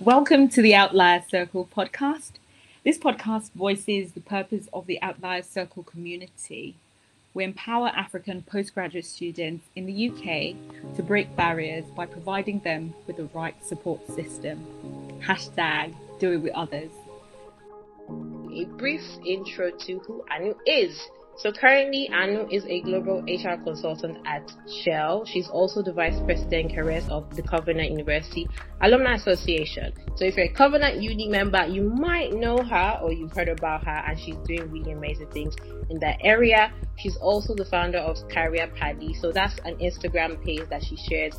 Welcome to the Outlier Circle podcast. This podcast voices the purpose of the Outlier Circle community. We empower African postgraduate students in the UK to break barriers by providing them with the right support system. Hashtag do it with others. A brief intro to who Anu is. So currently, Anu is a global HR consultant at Shell. She's also the vice president careers of the Covenant University Alumni Association. So if you're a Covenant Uni member, you might know her or you've heard about her, and she's doing really amazing things in that area. She's also the founder of Career Paddy. So that's an Instagram page that she shares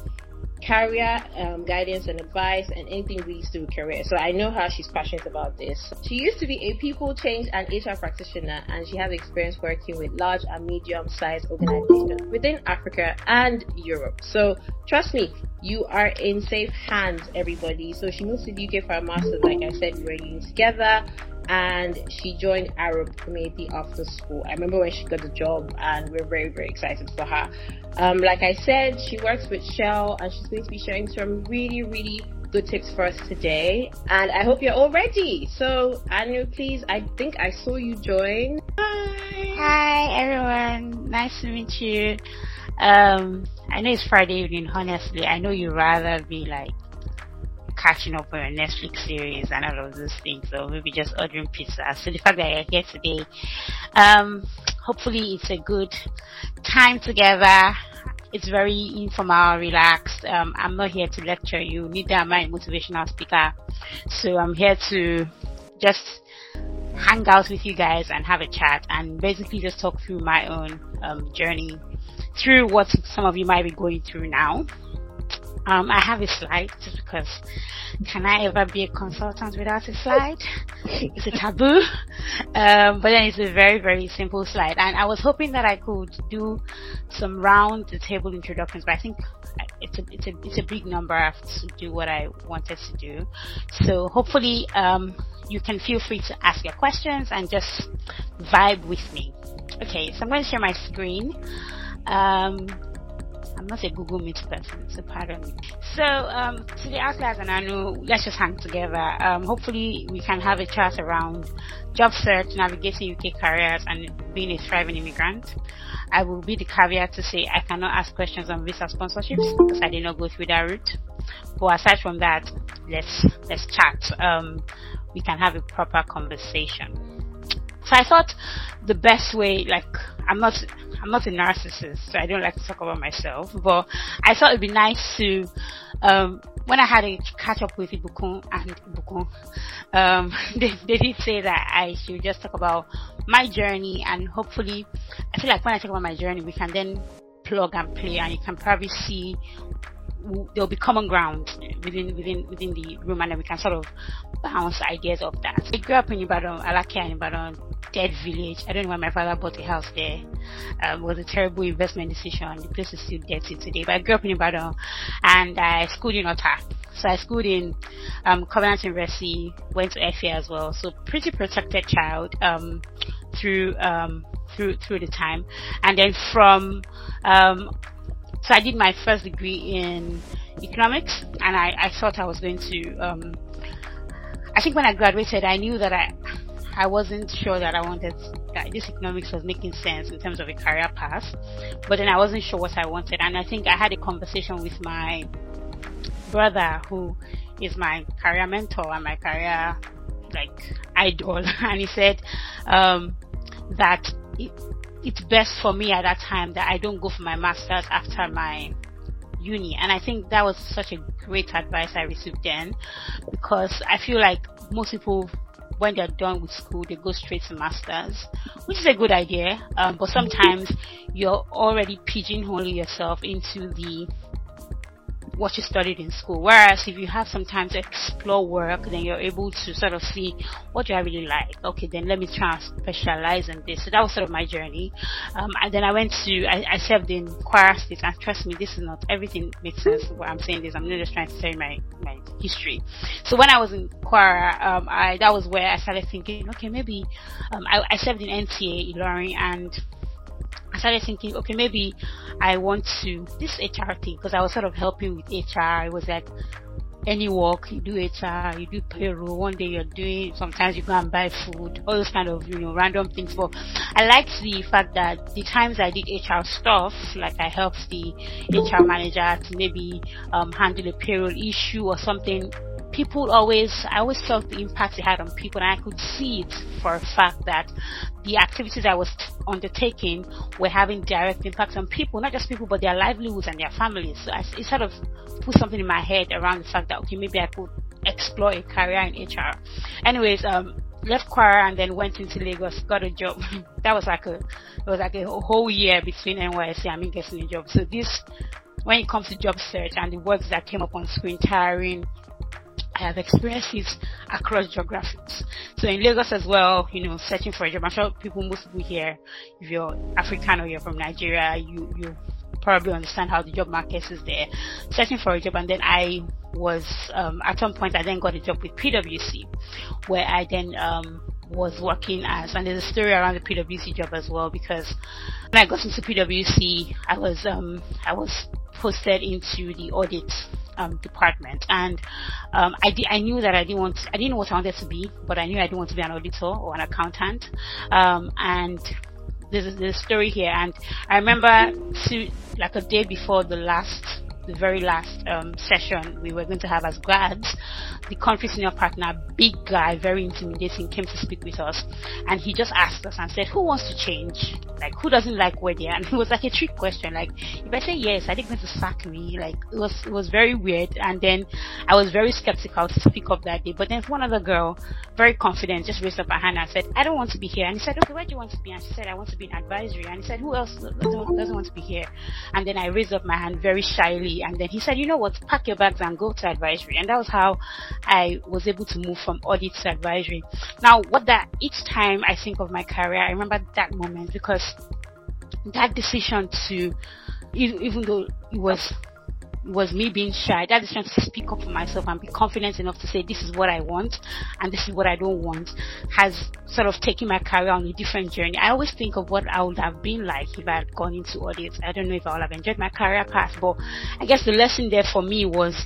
career um, guidance and advice and anything related to career. So I know how she's passionate about this. She used to be a people change and HR practitioner and she has experience working with large and medium sized organizations within Africa and Europe. So trust me, you are in safe hands, everybody. So she moved to the UK for a master's, like I said, we were in together and she joined Arab Community after school. I remember when she got the job, and we're very, very excited for her. Um, like I said, she works with Shell, and she's going to be sharing some really, really good tips for us today. And I hope you're all ready. So, Anu, please, I think I saw you join. Hi. Hi, everyone. Nice to meet you. Um, I know it's Friday evening, honestly. I know you'd rather be like catching up on a Netflix series and all of those things, or maybe just ordering pizza. So the fact that you're here today, um, hopefully it's a good time together. It's very informal, relaxed. Um, I'm not here to lecture you, neither am I a motivational speaker. So I'm here to just hang out with you guys and have a chat and basically just talk through my own um, journey through what some of you might be going through now. Um, I have a slide because can I ever be a consultant without a slide? It's a taboo. Um, but then it's a very, very simple slide. And I was hoping that I could do some round the table introductions, but I think it's a, it's a, it's a big number to do what I wanted to do. So hopefully, um, you can feel free to ask your questions and just vibe with me. Okay, so I'm going to share my screen. I'm not a Google Meet person, so pardon me. So, um, the outsiders and Anu, let's just hang together. Um, hopefully, we can have a chat around job search, navigating UK careers, and being a thriving immigrant. I will be the caveat to say I cannot ask questions on visa sponsorships because I did not go through that route. But aside from that, let's let's chat. Um, we can have a proper conversation. So I thought the best way, like, I'm not I'm not a narcissist, so I don't like to talk about myself. But I thought it'd be nice to, um, when I had a catch up with Ibukun and Ibukun, um, they, they did say that I should just talk about my journey and hopefully, I feel like when I talk about my journey, we can then plug and play and you can probably see there'll be common ground within within within the room and then we can sort of bounce ideas off that. I grew up in Ibadan, Alakia in Ibadan, dead village. I don't know why my father bought a house there. Um, it was a terrible investment decision. The place is still dirty today. But I grew up in Ibadan and I schooled in Ota. So I schooled in um, Covenant University, went to FA as well. So pretty protected child um, through um, through through the time. And then from um, so I did my first degree in economics, and I, I thought I was going to. Um, I think when I graduated, I knew that I I wasn't sure that I wanted that this economics was making sense in terms of a career path, but then I wasn't sure what I wanted. And I think I had a conversation with my brother, who is my career mentor and my career like idol, and he said um, that it's best for me at that time that I don't go for my masters after my uni. And I think that was such a great advice I received then because I feel like most people when they're done with school, they go straight to masters, which is a good idea. Um, but sometimes you're already pigeonholing yourself into the what you studied in school. Whereas if you have some time to explore work, then you're able to sort of see what do I really like. Okay, then let me try and specialize in this. So that was sort of my journey. Um, and then I went to, I, I served in Kwara State, and trust me, this is not everything makes sense. What I'm saying is, I'm not just trying to tell my my history. So when I was in Kwara, um, I that was where I started thinking, okay, maybe um, I, I served in NTA Ilorin and I started thinking, okay, maybe I want to this HR thing because I was sort of helping with HR. It was like any work, you do HR, you do payroll, one day you're doing, sometimes you go and buy food, all those kind of, you know, random things. But I liked the fact that the times I did HR stuff, like I helped the HR manager to maybe um, handle a payroll issue or something, people always, I always felt the impact it had on people and I could see it for a fact that the activities I was undertaking were having direct impacts on people, not just people, but their livelihoods and their families. So I, it sort of put something in my head around the fact that, okay, maybe I could explore a career in HR. Anyways, um, left Kwara and then went into Lagos, got a job. that was like a, it was like a whole year between NYSC and me getting a job. So this, when it comes to job search and the words that came up on screen, tiring, I have experiences across geographies. So in Lagos as well, you know, searching for a job. I'm sure people, most people here, if you're African or you're from Nigeria, you, you probably understand how the job market is there. Searching for a job and then I was, um, at some point I then got a job with PwC where I then, um, was working as, and there's a story around the PwC job as well because when I got into PwC, I was, um, I was posted into the audit um, department, and um, I, di- I knew that I didn't want I didn't know what I wanted to be, but I knew I didn't want to be an auditor or an accountant. Um, and there's a story here, and I remember to, like a day before the last the very last um, session we were going to have as grads, the country senior partner, big guy, very intimidating, came to speak with us, and he just asked us and said, "Who wants to change? Like, who doesn't like where they are?" And it was like a trick question. Like, if I say yes, are they going to sack me? Like, it was it was very weird. And then I was very skeptical to speak up that day. But then one other girl, very confident, just raised up her hand and said, "I don't want to be here." And he said, "Okay, where do you want to be?" And she said, "I want to be in advisory." And he said, "Who else doesn't, doesn't want to be here?" And then I raised up my hand very shyly and then he said, you know what, pack your bags and go to advisory. And that was how I was able to move from audit to advisory. Now, what that, each time I think of my career, I remember that moment because that decision to, even though it was was me being shy. That is trying to speak up for myself and be confident enough to say this is what I want and this is what I don't want has sort of taken my career on a different journey. I always think of what I would have been like if I had gone into audits. I don't know if I would have enjoyed my career path, but I guess the lesson there for me was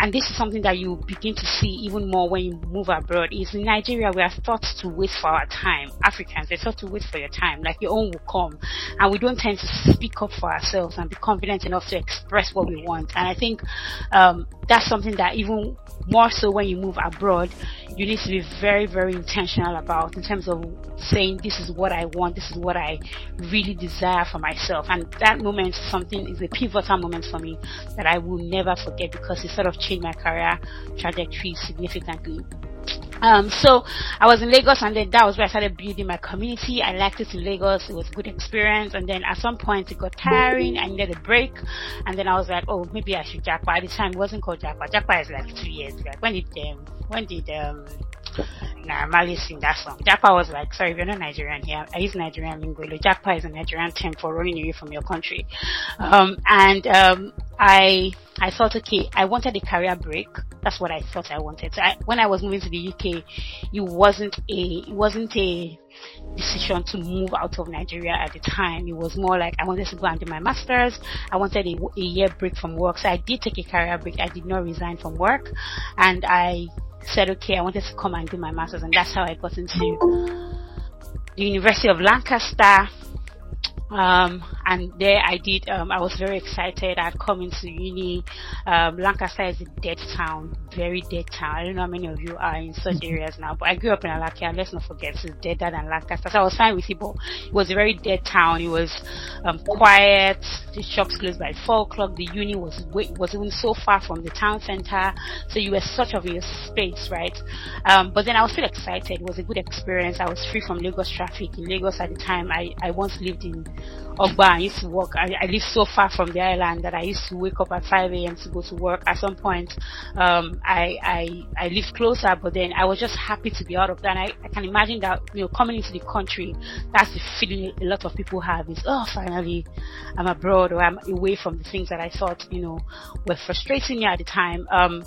and this is something that you begin to see even more when you move abroad is in Nigeria we are taught to wait for our time. Africans, they're taught to wait for your time, like your own will come. And we don't tend to speak up for ourselves and be confident enough to express what we want. And I think um, that's something that even more so when you move abroad, you need to be very, very intentional about in terms of saying this is what I want, this is what I really desire for myself. And that moment something is a pivotal moment for me that I will never forget because it sort of changed my career trajectory significantly. Um, so I was in Lagos and then that was where I started building my community. I liked it in Lagos. It was a good experience. And then at some point it got tiring. I needed a break. And then I was like, oh, maybe I should Japa. At the time it wasn't called Japa. Japa is like two years. Like when did, um, when did, um, Naira Marley sing that song. Japa was like, sorry, if you're not Nigerian here, I use Nigerian lingo. Japa is a Nigerian term for running away from your country. Um, and, um, I, I thought, okay, I wanted a career break. That's what I thought I wanted. So I, when I was moving to the UK, it wasn't a, it wasn't a decision to move out of Nigeria at the time. It was more like I wanted to go and do my masters. I wanted a, a year break from work. So I did take a career break. I did not resign from work and I said, okay, I wanted to come and do my master's, and that's how I got into the University of Lancaster. Um, and there I did, um, I was very excited. I'd come into uni. Um, Lancaster is a dead town, very dead town. I don't know how many of you are in such areas now, but I grew up in Alakia. Let's not forget, it's deader than Lancaster. So I was fine with it, but it was a very dead town. It was, um, quiet. The shops closed by four o'clock. The uni was, was even so far from the town center. So you were sort of in a space, right? Um, but then I was still excited. It was a good experience. I was free from Lagos traffic. In Lagos at the time, I, I once lived in Ogba. I used to work. I, I live so far from the island that I used to wake up at 5 a.m. to go to work. At some point, um, I, I, I lived closer, but then I was just happy to be out of that. I, I can imagine that, you know, coming into the country, that's the feeling a lot of people have is, oh, finally, I'm abroad or I'm away from the things that I thought, you know, were frustrating me at the time. Um,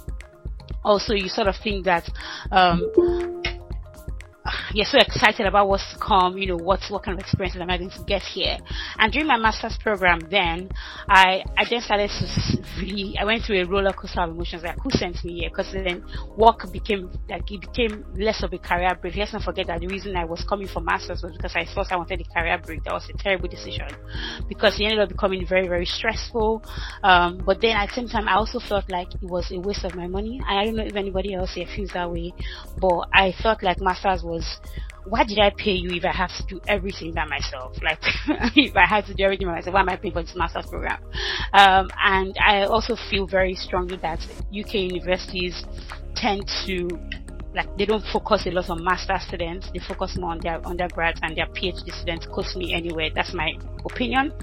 also, you sort of think that, um, you're so excited about what's to come, you know, what's, what kind of experiences am I going to get here? And during my master's program then, I, I then started to really, I went through a roller coaster of emotions like, who sent me here? Because then work became, like, it became less of a career break. Let's not forget that the reason I was coming for master's was because I thought I wanted a career break. That was a terrible decision because it ended up becoming very, very stressful. Um, but then at the same time, I also felt like it was a waste of my money. I don't know if anybody else here feels that way, but I felt like master's was why did I pay you if I have to do everything by myself? Like, if I had to do everything by myself, why am I paying for this master's program? Um, and I also feel very strongly that UK universities tend to like they don't focus a lot on master students. They focus more on their undergrads and their phd students cost me anyway. That's my opinion.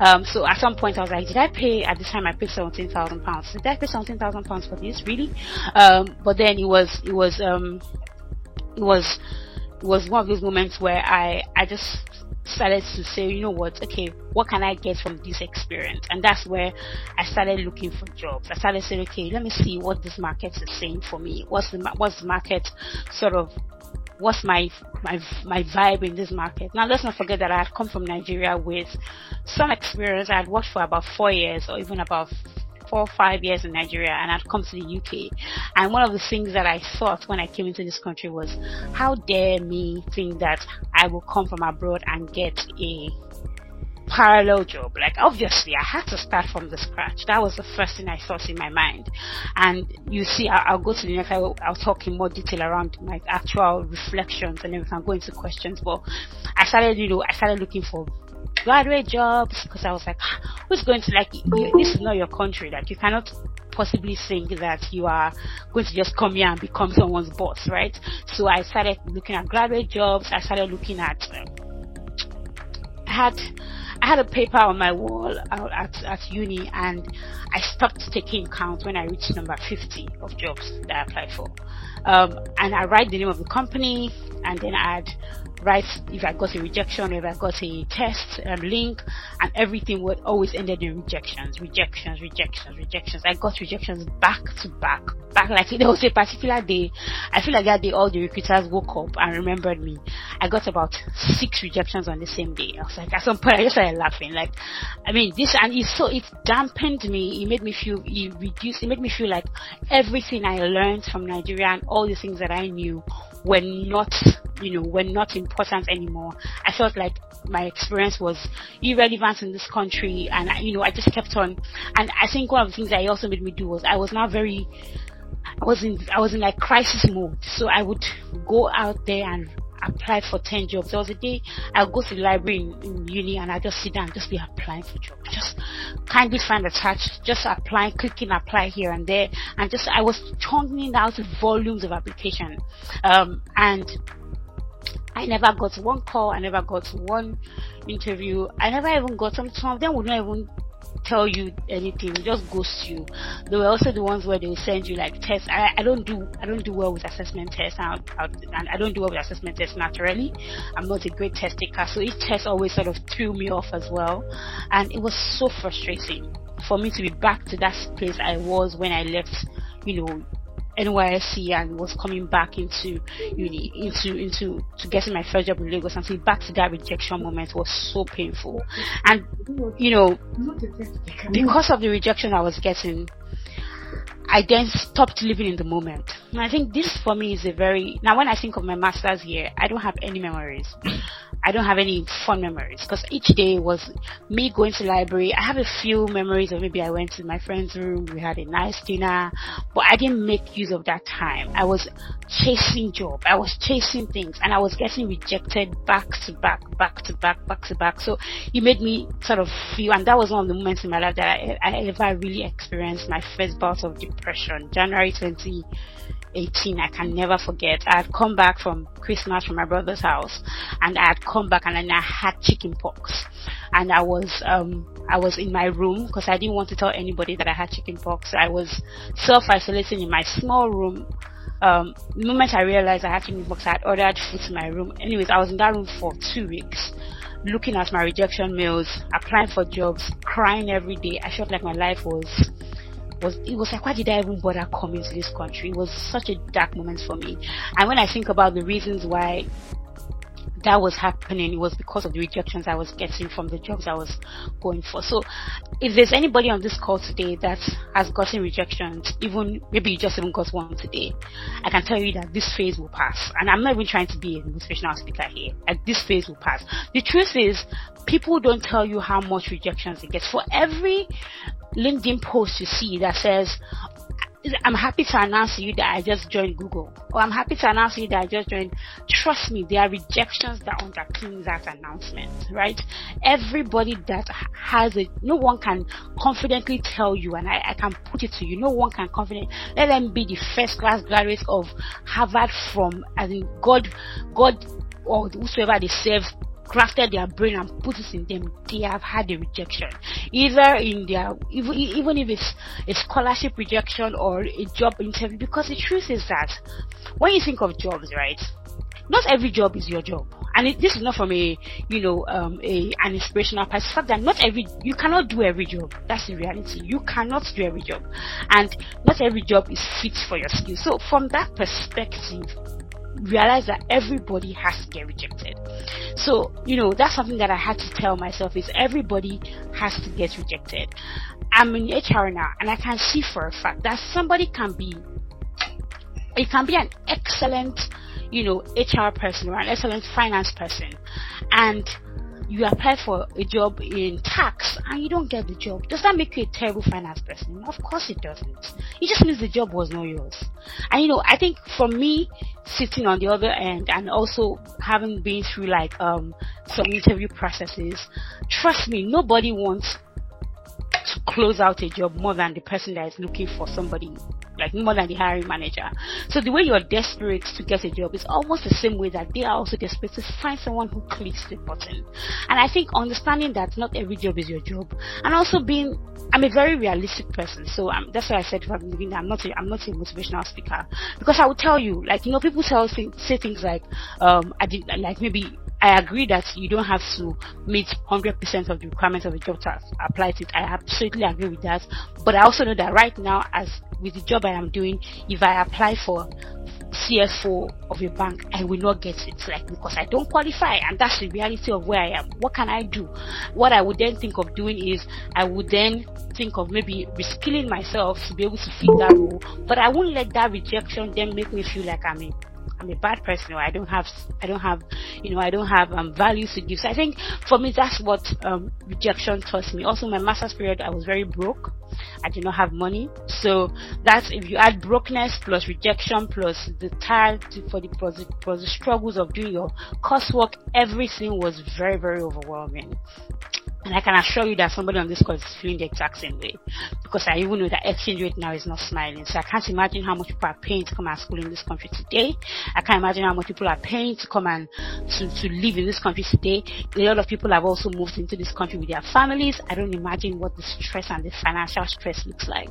Um, so at some point i was like did i pay? At this time i paid 17000 pounds. Did i pay 17000 pounds for this? Really? Um, but then it was it was um, it was it was one of those moments where I I just started to say, you know what, okay, what can I get from this experience? And that's where I started looking for jobs. I started saying, okay, let me see what this market is saying for me. What's the what's the market sort of what's my my my vibe in this market. Now let's not forget that I had come from Nigeria with some experience. I had worked for about four years or even about four or five years in Nigeria and I'd come to the UK. And one of the things that I thought when I came into this country was, how dare me think that I will come from abroad and get a parallel job. Like obviously I had to start from the scratch. That was the first thing I thought in my mind. And you see, I'll, I'll go to the next, I'll, I'll, talk in more detail around my actual reflections and we can go into questions. But I started, you know, I started looking for graduate jobs because I was like, who's going to like, you, this is not your country. Like you cannot possibly think that you are going to just come here and become someone's boss, right? So I started looking at graduate jobs. I started looking at, um, I had, I had a paper on my wall at, at uni and I stopped taking count when I reached number 50 of jobs that I applied for. Um, and I write the name of the company and then I'd write if I got a rejection, if I got a test um, link, and everything would always ended in rejections, rejections, rejections, rejections. I got rejections back to back, back like there was a particular day. I feel like that day all the recruiters woke up and remembered me. I got about six rejections on the same day. I was like, at some point, I just started laughing. Like, I mean, this and it so it dampened me. It made me feel it reduced. It made me feel like everything I learned from Nigeria and all the things that I knew were not, you know, were not important anymore. I felt like my experience was irrelevant in this country and, you know, I just kept on. And I think one of the things that also made me do was I was now very, I was in, I was in like crisis mode. So I would go out there and apply for 10 jobs. There was a day I'll go to the library in, in uni and I just sit down just be applying for jobs. Just kindly find attached, just applying, clicking apply here and there. And just, I was churning out volumes of application. Um, and I never got one call. I never got one interview. I never even got some. Some of them would not even tell you anything, just ghost you. They were also the ones where they will send you like tests. I, I don't do I don't do well with assessment tests and I don't do well with assessment tests naturally. I'm not a great test taker, so each test always sort of threw me off as well, and it was so frustrating for me to be back to that place I was when I left, you know, NYSC and was coming back into uni, into into to getting my first job in Lagos and see back to that rejection moment was so painful. And you know, because of the rejection I was getting, I then stopped living in the moment. And I think this for me is a very now when I think of my masters year, I don't have any memories. I don't have any fun memories because each day was me going to library. I have a few memories of maybe I went to my friend's room, we had a nice dinner, but I didn't make use of that time. I was chasing job, I was chasing things, and I was getting rejected back to back, back to back, back to back. So it made me sort of feel, and that was one of the moments in my life that I, I ever really experienced my first bout of depression, January 20. 18 I can never forget. I had come back from Christmas from my brother's house and I had come back and then I had chicken pox and I was um I was in my room because I didn't want to tell anybody that I had chicken pox. I was self isolating in my small room. Um, the moment I realized I had chicken pox, I had ordered food to my room. Anyways, I was in that room for two weeks looking at my rejection mails, applying for jobs, crying every day. I felt like my life was was it was like why did I even bother coming to this country? It was such a dark moment for me. And when I think about the reasons why that was happening, it was because of the rejections I was getting from the jobs I was going for. So, if there's anybody on this call today that has gotten rejections, even maybe you just even got one today, I can tell you that this phase will pass. And I'm not even trying to be a motivational speaker here. Like this phase will pass. The truth is, people don't tell you how much rejections it gets. For every LinkedIn post you see that says, I'm happy to announce to you that I just joined Google, or I'm happy to announce to you that I just joined. Trust me, there are rejections that underpin that announcement, right? Everybody that has it, no one can confidently tell you, and I, I can put it to you, no one can confidently let them be the first class graduates of Harvard from, as in God, God, or whosoever they serve crafted their brain and put it in them, they have had a rejection. Either in their, even, even if it's a scholarship rejection or a job interview, because the truth is that when you think of jobs, right, not every job is your job. And it, this is not from a, you know, um, a, an inspirational perspective that not every, you cannot do every job. That's the reality. You cannot do every job. And not every job is fit for your skills. So from that perspective, realize that everybody has to get rejected. So, you know, that's something that I had to tell myself is everybody has to get rejected. I'm in HR now and I can see for a fact that somebody can be it can be an excellent, you know, HR person or an excellent finance person and you apply for a job in tax and you don't get the job, does that make you a terrible finance person? Of course it doesn't. It just means the job was not yours. And you know, I think for me, sitting on the other end and also having been through like um some interview processes, trust me, nobody wants to close out a job more than the person that is looking for somebody like more than the hiring manager. So the way you're desperate to get a job is almost the same way that they are also desperate to find someone who clicks the button. And I think understanding that not every job is your job, and also being, I'm a very realistic person, so I'm, that's why I said from the beginning, I'm not a, I'm not a motivational speaker because I will tell you, like you know, people tell say things like, um, I did like maybe I agree that you don't have to meet 100% of the requirements of a job to apply to it. I absolutely agree with that. But I also know that right now, as with the job I am doing, if I apply for CFO of a bank, I will not get it, like because I don't qualify, and that's the reality of where I am. What can I do? What I would then think of doing is I would then think of maybe reskilling myself to be able to fit that role, but I won't let that rejection then make me feel like I'm a I'm a bad person or I don't have I don't have you know I don't have um, values to give. So I think for me that's what um, rejection taught me. Also my master's period I was very broke. I did not have money. So that's if you add brokenness plus rejection plus the tired for the the struggles of doing your coursework, everything was very very overwhelming. And I can assure you that somebody on this call is feeling the exact same way. Because I even know that exchange rate now is not smiling. So I can't imagine how much people are paying to come and school in this country today. I can't imagine how much people are paying to come and to, to live in this country today. A lot of people have also moved into this country with their families. I don't imagine what the stress and the financial stress looks like.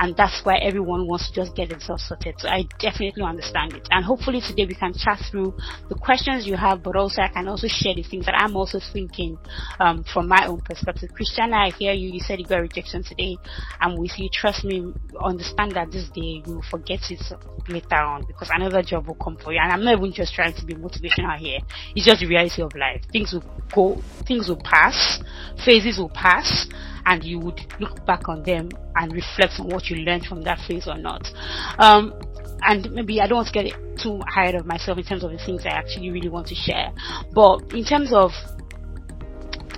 And that's why everyone wants to just get themselves sorted. So I definitely understand it. And hopefully today we can chat through the questions you have, but also I can also share the things that I'm also thinking um, from my own perspective. Christiana, I hear you. You said you got rejection today. I'm with you. Trust me, understand that this day you will forget it later on because another job will come for you. And I'm not even just trying to be motivational here. It's just the reality of life. Things will go, things will pass, phases will pass, and you would look back on them and reflect on what you learned from that phase or not. Um, and maybe I don't want to get too ahead of myself in terms of the things I actually really want to share. But in terms of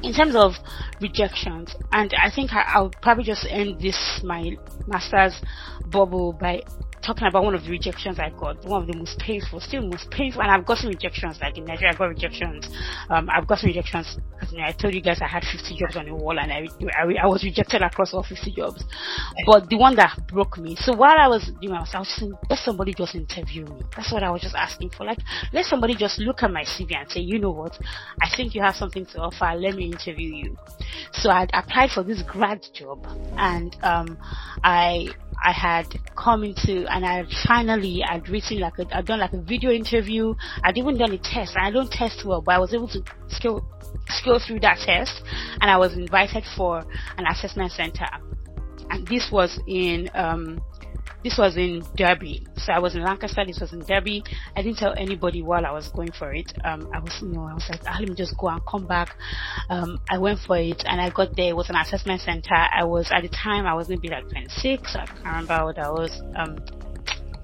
in terms of rejections, and I think I, will probably just end this my master's bubble by talking about one of the rejections I got, one of the most painful, still most painful, and I've gotten rejections like in Nigeria, I got rejections. Um, I've gotten rejections. You know, I told you guys I had 50 jobs on the wall, and I, I, I was rejected across all 50 jobs. But the one that broke me. So while I was doing, I was, I was saying, let somebody just interview me. That's what I was just asking for. Like, let somebody just look at my CV and say, you know what, I think you have something to offer. Let me interview you. So I applied for this grad job, and um, I I had come into and I finally I'd written like a, I'd done like a video interview. I'd even done a test. I don't test well, but I was able to scale scale through that test, and I was invited for an assessment center. and this was in um, this was in Derby. So I was in Lancaster. This was in Derby. I didn't tell anybody while I was going for it. Um, I was, you know, I was like, ah, let me just go and come back. Um, I went for it and I got there. It was an assessment center. I was, at the time, I was maybe like 26. I can't remember what I was. Um,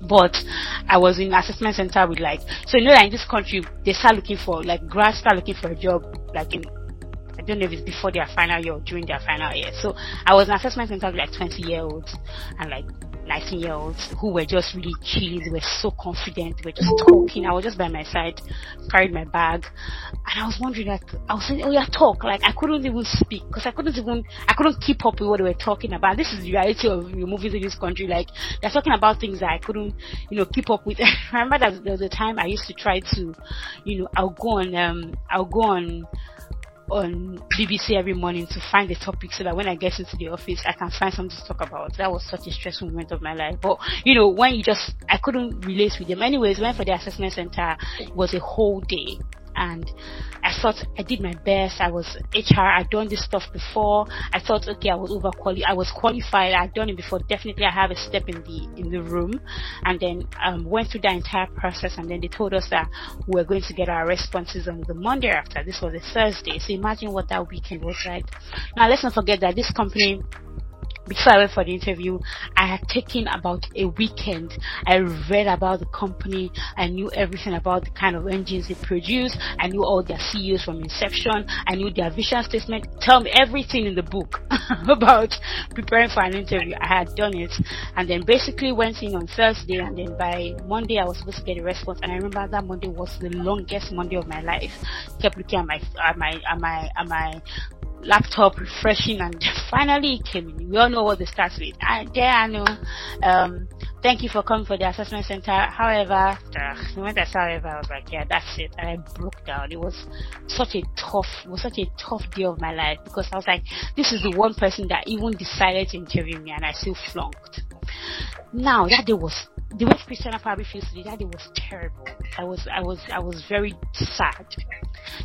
but I was in assessment center with like, so you know that in this country, they start looking for, like, grads start looking for a job, like in I don't know if it's before their final year or during their final year. So I was in assessment center with like 20 year olds and like 19 year olds who were just really chill. They were so confident. They were just talking. I was just by my side, carried my bag, and I was wondering, like, I was saying, oh yeah, talk. Like, I couldn't even speak because I couldn't even, I couldn't keep up with what they were talking about. This is the reality of you know, movies in this country. Like, they're talking about things that I couldn't, you know, keep up with. I remember that there was a time I used to try to, you know, I'll go on, um, I'll go on, on BBC every morning to find the topic so that when I get into the office, I can find something to talk about. That was such a stressful moment of my life. But, you know, when you just, I couldn't relate with them. Anyways, went for the assessment center. It was a whole day and I thought I did my best. I was HR. I'd done this stuff before. I thought, okay, I was over I was qualified. I'd done it before. Definitely, I have a step in the in the room. And then um, went through that entire process. And then they told us that we were going to get our responses on the Monday after. This was a Thursday. So imagine what that weekend was like. Now let's not forget that this company before I went for the interview, I had taken about a weekend. I read about the company. I knew everything about the kind of engines they produce. I knew all their CEOs from inception. I knew their vision statement. Tell me everything in the book about preparing for an interview. I had done it and then basically went in on Thursday and then by Monday I was supposed to get a response and I remember that Monday was the longest Monday of my life. Kept looking at my, at my, at my, at my laptop refreshing and finally it came in. We all know what the starts with. I know. Um, thank you for coming for the assessment center. However, the moment I saw however, I was like, yeah, that's it. And I broke down. It was such a tough, it was such a tough day of my life because I was like, this is the one person that even decided to interview me and I still flunked. Now that day was the way Christiana probably feels today, that was terrible. I was, I was, I was very sad.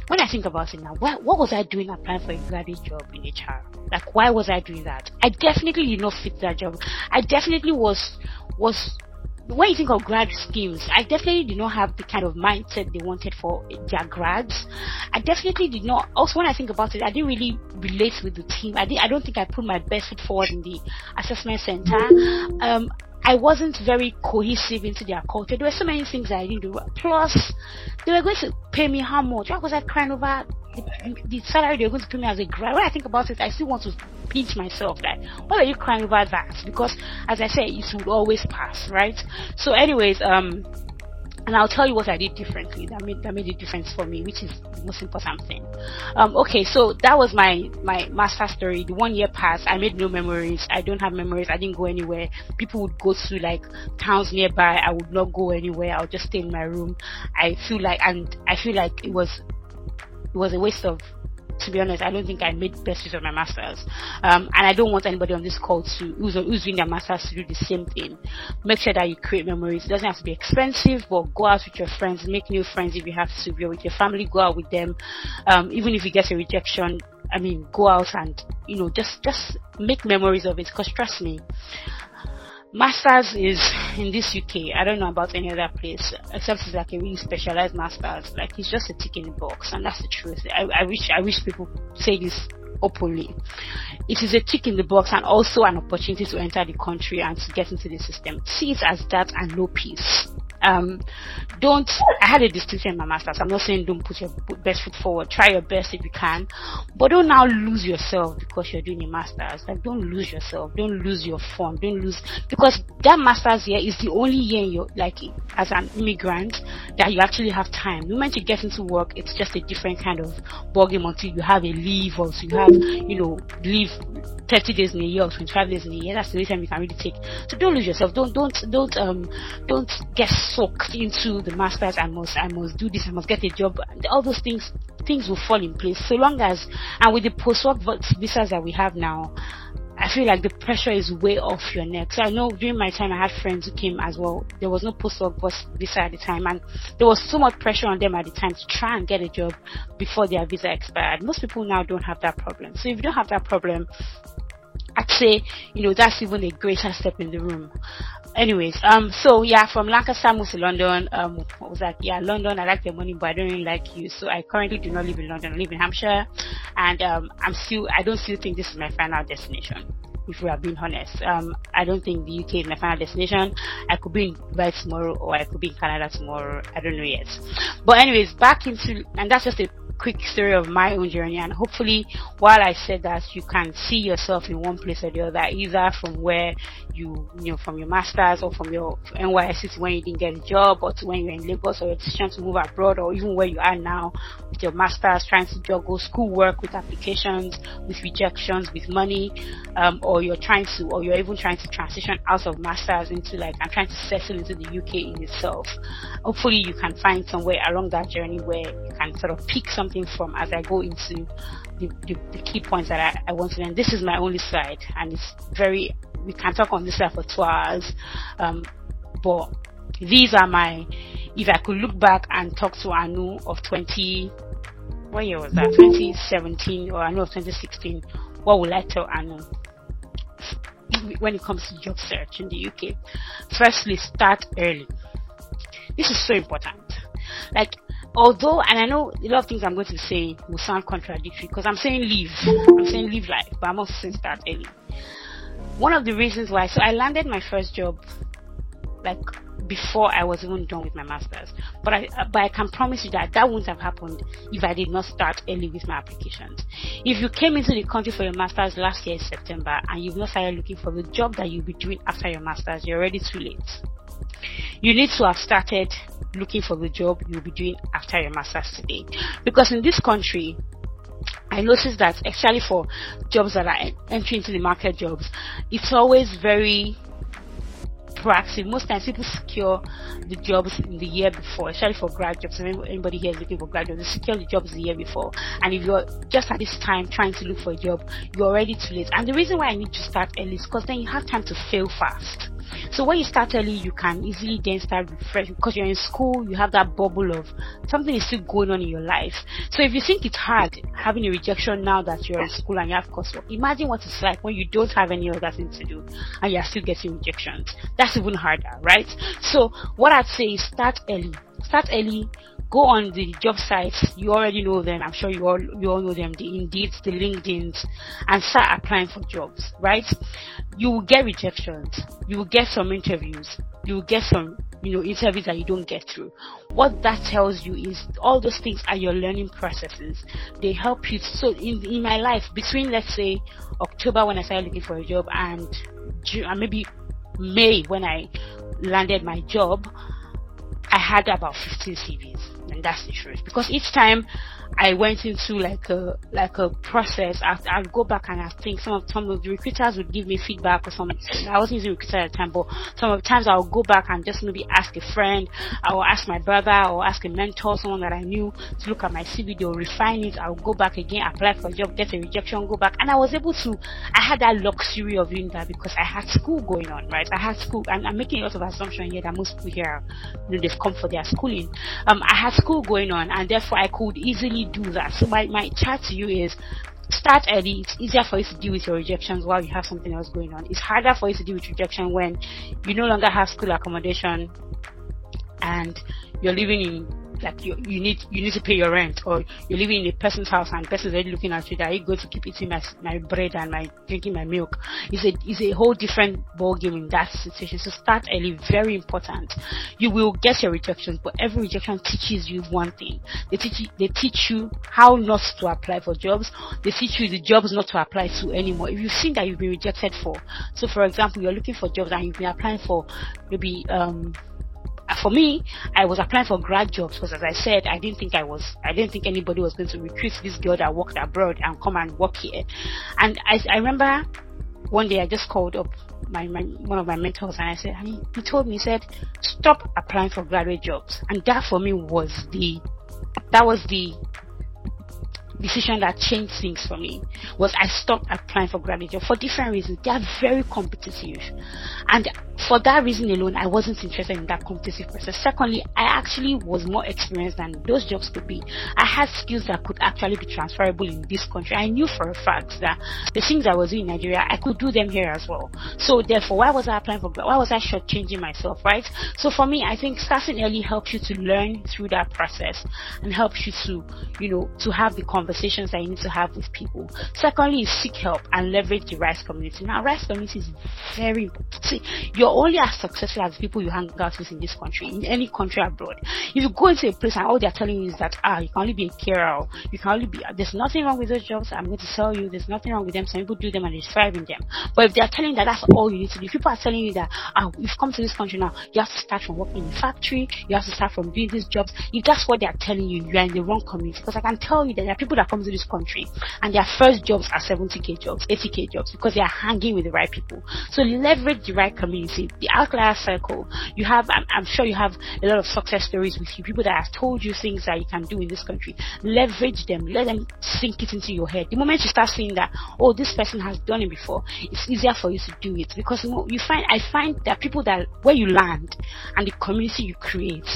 When I think about it now, what, what was I doing applying for a graduate job in HR? Like, why was I doing that? I definitely did not fit that job. I definitely was, was, when you think of grad schemes, I definitely did not have the kind of mindset they wanted for their grads. I definitely did not. Also, when I think about it, I didn't really relate with the team. I did. I don't think I put my best foot forward in the assessment center. Um, I wasn't very cohesive into their culture. There were so many things I didn't do. Plus, they were going to pay me how much? Why was I crying over the, the salary they were going to pay me as a grad? When I think about it, I still want to pinch myself. Like, why are you crying over that? Because, as I said, it would always pass, right? So, anyways, um, and I'll tell you what I did differently that made that made a difference for me, which is the most important thing. Um, okay, so that was my my master story. The one year passed. I made no memories. I don't have memories. I didn't go anywhere. People would go to like towns nearby. I would not go anywhere. I would just stay in my room. I feel like and I feel like it was it was a waste of to be honest, I don't think I made best use of my masters. Um, and I don't want anybody on this call to who's, who's doing their masters to do the same thing. Make sure that you create memories. It doesn't have to be expensive, but go out with your friends, make new friends if you have to. You're with your family, go out with them. Um, even if you get a rejection, I mean, go out and you know just just make memories of it. Because trust me, masters is in this UK. I don't know about any other place, except it's like a really specialized masters. Like it's just a tick in the box, and that's the truth. I, I wish I wish people say this openly. It is a tick in the box and also an opportunity to enter the country and to get into the system. See it as that and no peace um, don't, I had a distinction in my master's. I'm not saying don't put your best foot forward. Try your best if you can. But don't now lose yourself because you're doing a master's. Like, don't lose yourself. Don't lose your fun. Don't lose, because that master's year is the only year you're, like, as an immigrant, that you actually have time. The moment you get into work, it's just a different kind of ballgame until you have a leave or so you have, you know, leave 30 days in a year or 25 days in a year. That's the only time you can really take. So don't lose yourself. Don't, don't, don't, um, don't get soaked into the masters. I must, I must do this. I must get a job. All those things, things will fall in place. So long as, and with the post-work visas that we have now, I feel like the pressure is way off your neck. So I know during my time I had friends who came as well. There was no post-work visa at the time and there was so much pressure on them at the time to try and get a job before their visa expired. Most people now don't have that problem. So if you don't have that problem, I'd say, you know, that's even a greater step in the room. Anyways, um, so yeah, from Lancaster moved to London. Um, what was that? Yeah, London. I like the money, but I don't really like you. So I currently do not live in London. I live in Hampshire, and um, I'm still, I don't still think this is my final destination. If we are being honest, um, I don't think the UK is my final destination. I could be in Dubai tomorrow, or I could be in Canada tomorrow. I don't know yet. But anyways, back into, and that's just a quick story of my own journey and hopefully while I said that you can see yourself in one place or the other either from where you you know from your masters or from your NYSC when you didn't get a job or to when you're in Lagos or your decision to move abroad or even where you are now with your masters trying to juggle school work with applications with rejections with money um, or you're trying to or you're even trying to transition out of masters into like I'm trying to settle into the UK in itself hopefully you can find somewhere along that journey where you can sort of pick something from as I go into the, the, the key points that I, I, want to learn. This is my only slide, and it's very. We can talk on this slide for two hours, um, but these are my. If I could look back and talk to Anu of 20, what year was that? 2017 or Anu of 2016. What would I tell Anu? When it comes to job search in the UK. Firstly, start early. This is so important. Like although, and I know a lot of things I'm going to say will sound contradictory because I'm saying leave, I'm saying leave life, but I'm also saying start early. One of the reasons why, so I landed my first job like before I was even done with my masters. But I, uh, but I can promise you that that wouldn't have happened if I did not start early with my applications. If you came into the country for your masters last year in September and you've not started looking for the job that you'll be doing after your masters, you're already too late. You need to have started looking for the job you'll be doing after your master's today. Because in this country, I noticed that especially for jobs that are entering into the market jobs, it's always very proactive. Most times people secure the jobs in the year before, especially for grad jobs. If anybody here is looking for grad jobs, they secure the jobs the year before. And if you're just at this time trying to look for a job, you're already too late. And the reason why I need to start early is because then you have time to fail fast. So when you start early, you can easily then start refreshing because you're in school, you have that bubble of something is still going on in your life. So if you think it's hard having a rejection now that you're in school and you have coursework, imagine what it's like when you don't have any other thing to do and you're still getting rejections. That's even harder, right? So what I'd say is start early. Start early, go on the job sites. You already know them. I'm sure you all you all know them. The Indeed, the LinkedIn's, and start applying for jobs. Right? You will get rejections. You will get some interviews. You will get some you know interviews that you don't get through. What that tells you is all those things are your learning processes. They help you. So in in my life, between let's say October when I started looking for a job and June, and maybe May when I landed my job, I had about 15 CVs and that's the truth. Because each time I went into like a like a process, I I'd go back and I think some of some of the recruiters would give me feedback or something. I wasn't using recruiter at the time, but some of the times I'll go back and just maybe ask a friend, I will ask my brother or ask a mentor, someone that I knew to look at my CV. They'll refine it. I'll go back again, apply for a job, get a rejection, go back, and I was able to. I had that luxury of doing that because I had school going on, right? I had school. and I'm making a lot of assumption here that most people here, you know, they've come for their schooling. Um, I had school going on and therefore I could easily do that. So my, my chat to you is start early. It's easier for you to deal with your rejections while you have something else going on. It's harder for you to deal with rejection when you no longer have school accommodation and you're living in like you, you need you need to pay your rent or you're living in a person's house and person's already looking at you that you going to keep eating my, my bread and my drinking my milk? It's a it's a whole different ball game in that situation. So start early very important. You will get your rejections but every rejection teaches you one thing. They teach you, they teach you how not to apply for jobs. They teach you the jobs not to apply to anymore. If you've seen that you've been rejected for so for example you're looking for jobs and you've been applying for maybe um for me, I was applying for grad jobs because, as I said, I didn't think I was, I didn't think anybody was going to recruit this girl that worked abroad and come and work here. And I, I remember one day I just called up my, my one of my mentors and I said, and he, he told me, he said, stop applying for graduate jobs. And that for me was the, that was the decision that changed things for me was I stopped applying for graduate job for different reasons. They are very competitive. And for that reason alone, I wasn't interested in that competitive process. Secondly, I actually was more experienced than those jobs could be. I had skills that could actually be transferable in this country. I knew for a fact that the things I was doing in Nigeria, I could do them here as well. So therefore, why was I applying for, why was I shortchanging myself, right? So for me, I think starting early helps you to learn through that process and helps you to, you know, to have the conversations that you need to have with people. Secondly, is seek help and leverage the rice community. Now, rice community is very important. See, you're only as successful as people you hang out with in this country, in any country abroad. If you go into a place and all they're telling you is that ah, you can only be a carer, you can only be there's nothing wrong with those jobs. I'm going to tell you there's nothing wrong with them. Some people do them and they thrive in them. But if they're telling you that that's all you need to do, people are telling you that ah, you've come to this country now, you have to start from working in a factory, you have to start from doing these jobs. If that's what they're telling you, you are in the wrong community. Because I can tell you that there are people that come to this country and their first jobs are 70k jobs, 80k jobs because they are hanging with the right people. So leverage the right community. The outlier circle. You have, I'm, I'm sure you have a lot of success stories with you, people that have told you things that you can do in this country. Leverage them. Let them sink it into your head. The moment you start seeing that, oh, this person has done it before, it's easier for you to do it because you find, I find that people that where you land and the community you create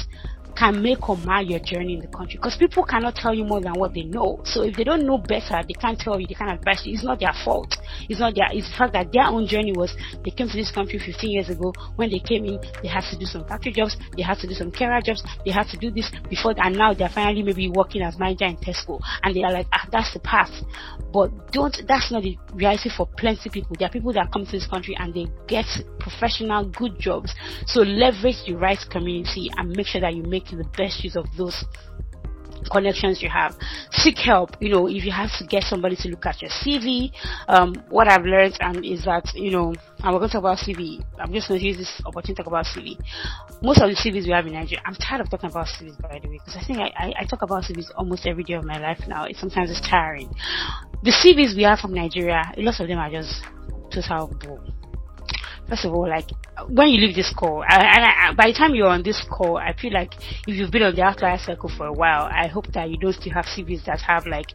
can make or mar your journey in the country because people cannot tell you more than what they know. So if they don't know better, they can't tell you, they can't advise you. It's not their fault. It's not their, it's the fact that their own journey was they came to this country 15 years ago. When they came in, they had to do some factory jobs, they had to do some career jobs, they had to do this before, and now they're finally maybe working as manager in Tesco. And they are like, ah, that's the path. But don't, that's not the reality for plenty people. There are people that come to this country and they get professional, good jobs. So leverage the right community and make sure that you make the best use of those connections you have. Seek help. You know, if you have to get somebody to look at your CV, um, what I've learned um, is that you know, and we're going to talk about CV. I'm just going to use this opportunity to talk about CV. Most of the CVs we have in Nigeria, I'm tired of talking about CVs by the way, because I think I, I, I, talk about CVs almost every day of my life now. It sometimes it's tiring. The CVs we have from Nigeria, a lot of them are just total bull first of all, like when you leave this call, I, and I, by the time you're on this call, I feel like if you've been on the outlier circle for a while, I hope that you don't still have CVs that have like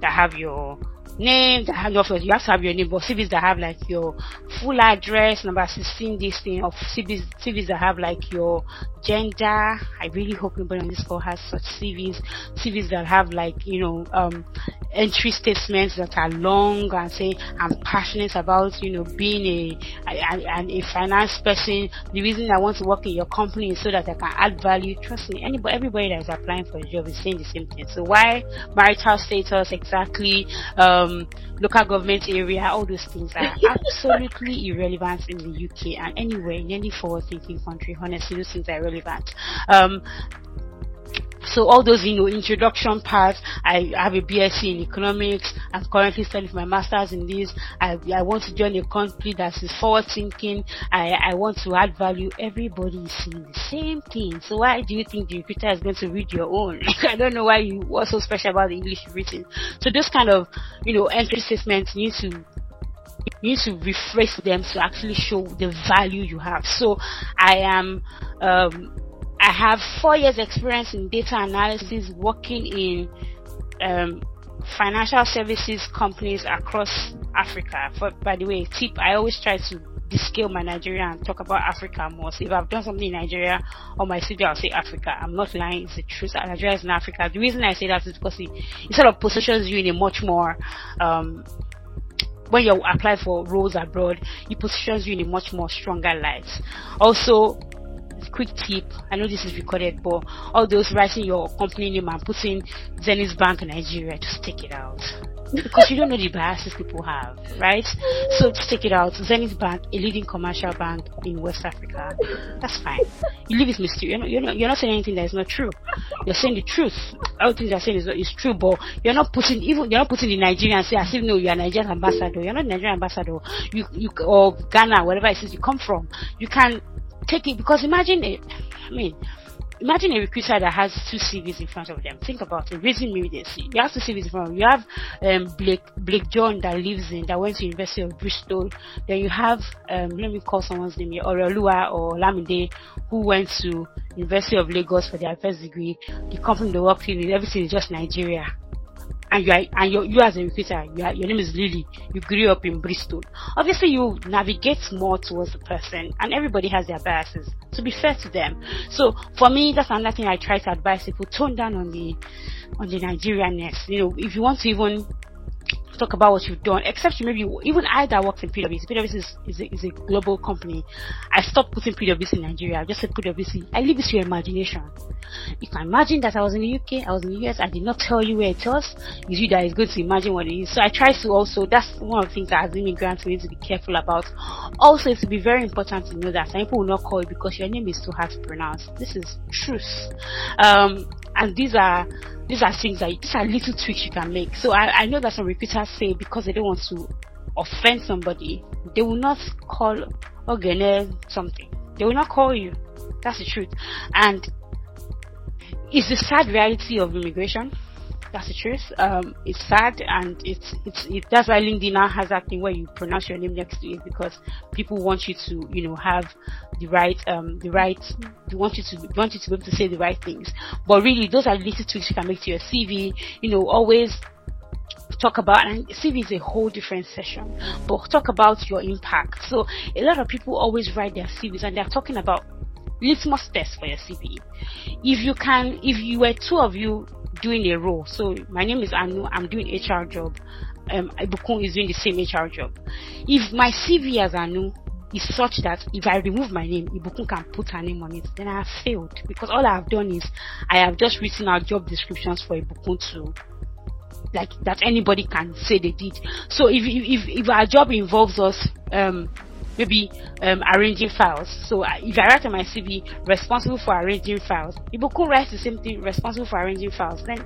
that have your name that have your you have to have your name, but CVs that have like your full address, number 16, this thing, of CVs, CVs that have like your gender. I really hope nobody on this call has such CVs, CVs that have like, you know, um, entry statements that are long and say, I'm passionate about, you know, being a, a, a finance person. The reason I want to work in your company is so that I can add value. Trust me, anybody, everybody that is applying for a job is saying the same thing. So why marital status exactly, um, um, local government area, all those things are absolutely irrelevant in the UK and anywhere in any forward thinking country. Honestly, those things are irrelevant. Um, so all those you know introduction parts i have a bsc in economics. I'm currently studying my masters in this. I i want to join a company that is forward thinking. I i want to add value. Everybody is seeing the same thing. So why do you think the recruiter is going to read your own? I don't know why you what's so special about the english written. So those kind of you know entry statements need to you need to rephrase them to actually show the value you have. So I am um, I have four years experience in data analysis working in um, financial services companies across Africa. For, by the way, tip, I always try to descale my Nigeria and talk about Africa more. So if I've done something in Nigeria on my CV, I'll say Africa. I'm not lying, it's the truth. Nigeria is in Africa. The reason I say that is because it, it sort of positions you in a much more, um, when you apply for roles abroad, it positions you in a much more stronger light. Also, quick tip i know this is recorded but all those writing your company name and putting zenith bank nigeria just take it out because you don't know the biases people have, right? So just take it out. Zenith Bank, a leading commercial bank in West Africa. That's fine. You leave it mystery. You're not, you're not, you're not saying anything that is not true. You're saying the truth. Everything you're saying is, is true, but you're not putting even you're not putting the Nigerian say as if no, you're a Nigerian ambassador. You're not Nigerian ambassador. You you or Ghana, whatever it is you come from. You can take it because imagine it. I mean, imagine a recruiter that has two CVs in front of them. Think about it. Resume this. You have two CVs in front of them. You have um, Blake Blake John that lives in that went to University of Bristol. Then you have um, let me call someone's name here, Oreoluwa or Lamide, who went to University of Lagos for their first degree. The company they worked in, everything is just Nigeria and you are, and you you as a recruiter, you are, your name is Lily, you grew up in Bristol. Obviously, you navigate more towards the person, and everybody has their biases. To be fair to them, so for me, that's another thing I try to advise people: tone down on the on the Nigerianness. You know, if you want to even talk about what you've done, except you maybe even I that works in PwC. PwC is, is, a, is a global company. I stopped putting PwC in Nigeria. I just said PwC. I leave it to your imagination. You can imagine that I was in the UK, I was in the US, I did not tell you where it was. It's you that is going to imagine what it is. So I try to also, that's one of the things that as immigrants we need to be careful about. Also, it's to be very important to know that some people will not call you because your name is too hard to pronounce. This is truth. Um, and these are these are things that these are little tweaks you can make. So I, I know that some recruiters say because they don't want to offend somebody, they will not call Ogene something. They will not call you. That's the truth. And it's the sad reality of immigration that's the truth. Um, it's sad and it's it's it, that's why LinkedIn now has that thing where you pronounce your name next to it because people want you to you know have the right um the right they want you to want you to be able to say the right things. But really, those are little tweaks you can make to your CV. You know, always talk about and CV is a whole different session but talk about your impact so a lot of people always write their CVs and they're talking about litmus test for your CV if you can if you were two of you doing a role. So my name is Anu. I'm doing HR job. Um, Ibukun is doing the same HR job. If my CV as Anu is such that if I remove my name, Ibukun can put her name on it, then I have failed because all I have done is I have just written out job descriptions for Ibukun to like that anybody can say they did. So if if if our job involves us um maybe um, arranging files. So if I write on my CV, responsible for arranging files, Ibukun writes the same thing, responsible for arranging files. Then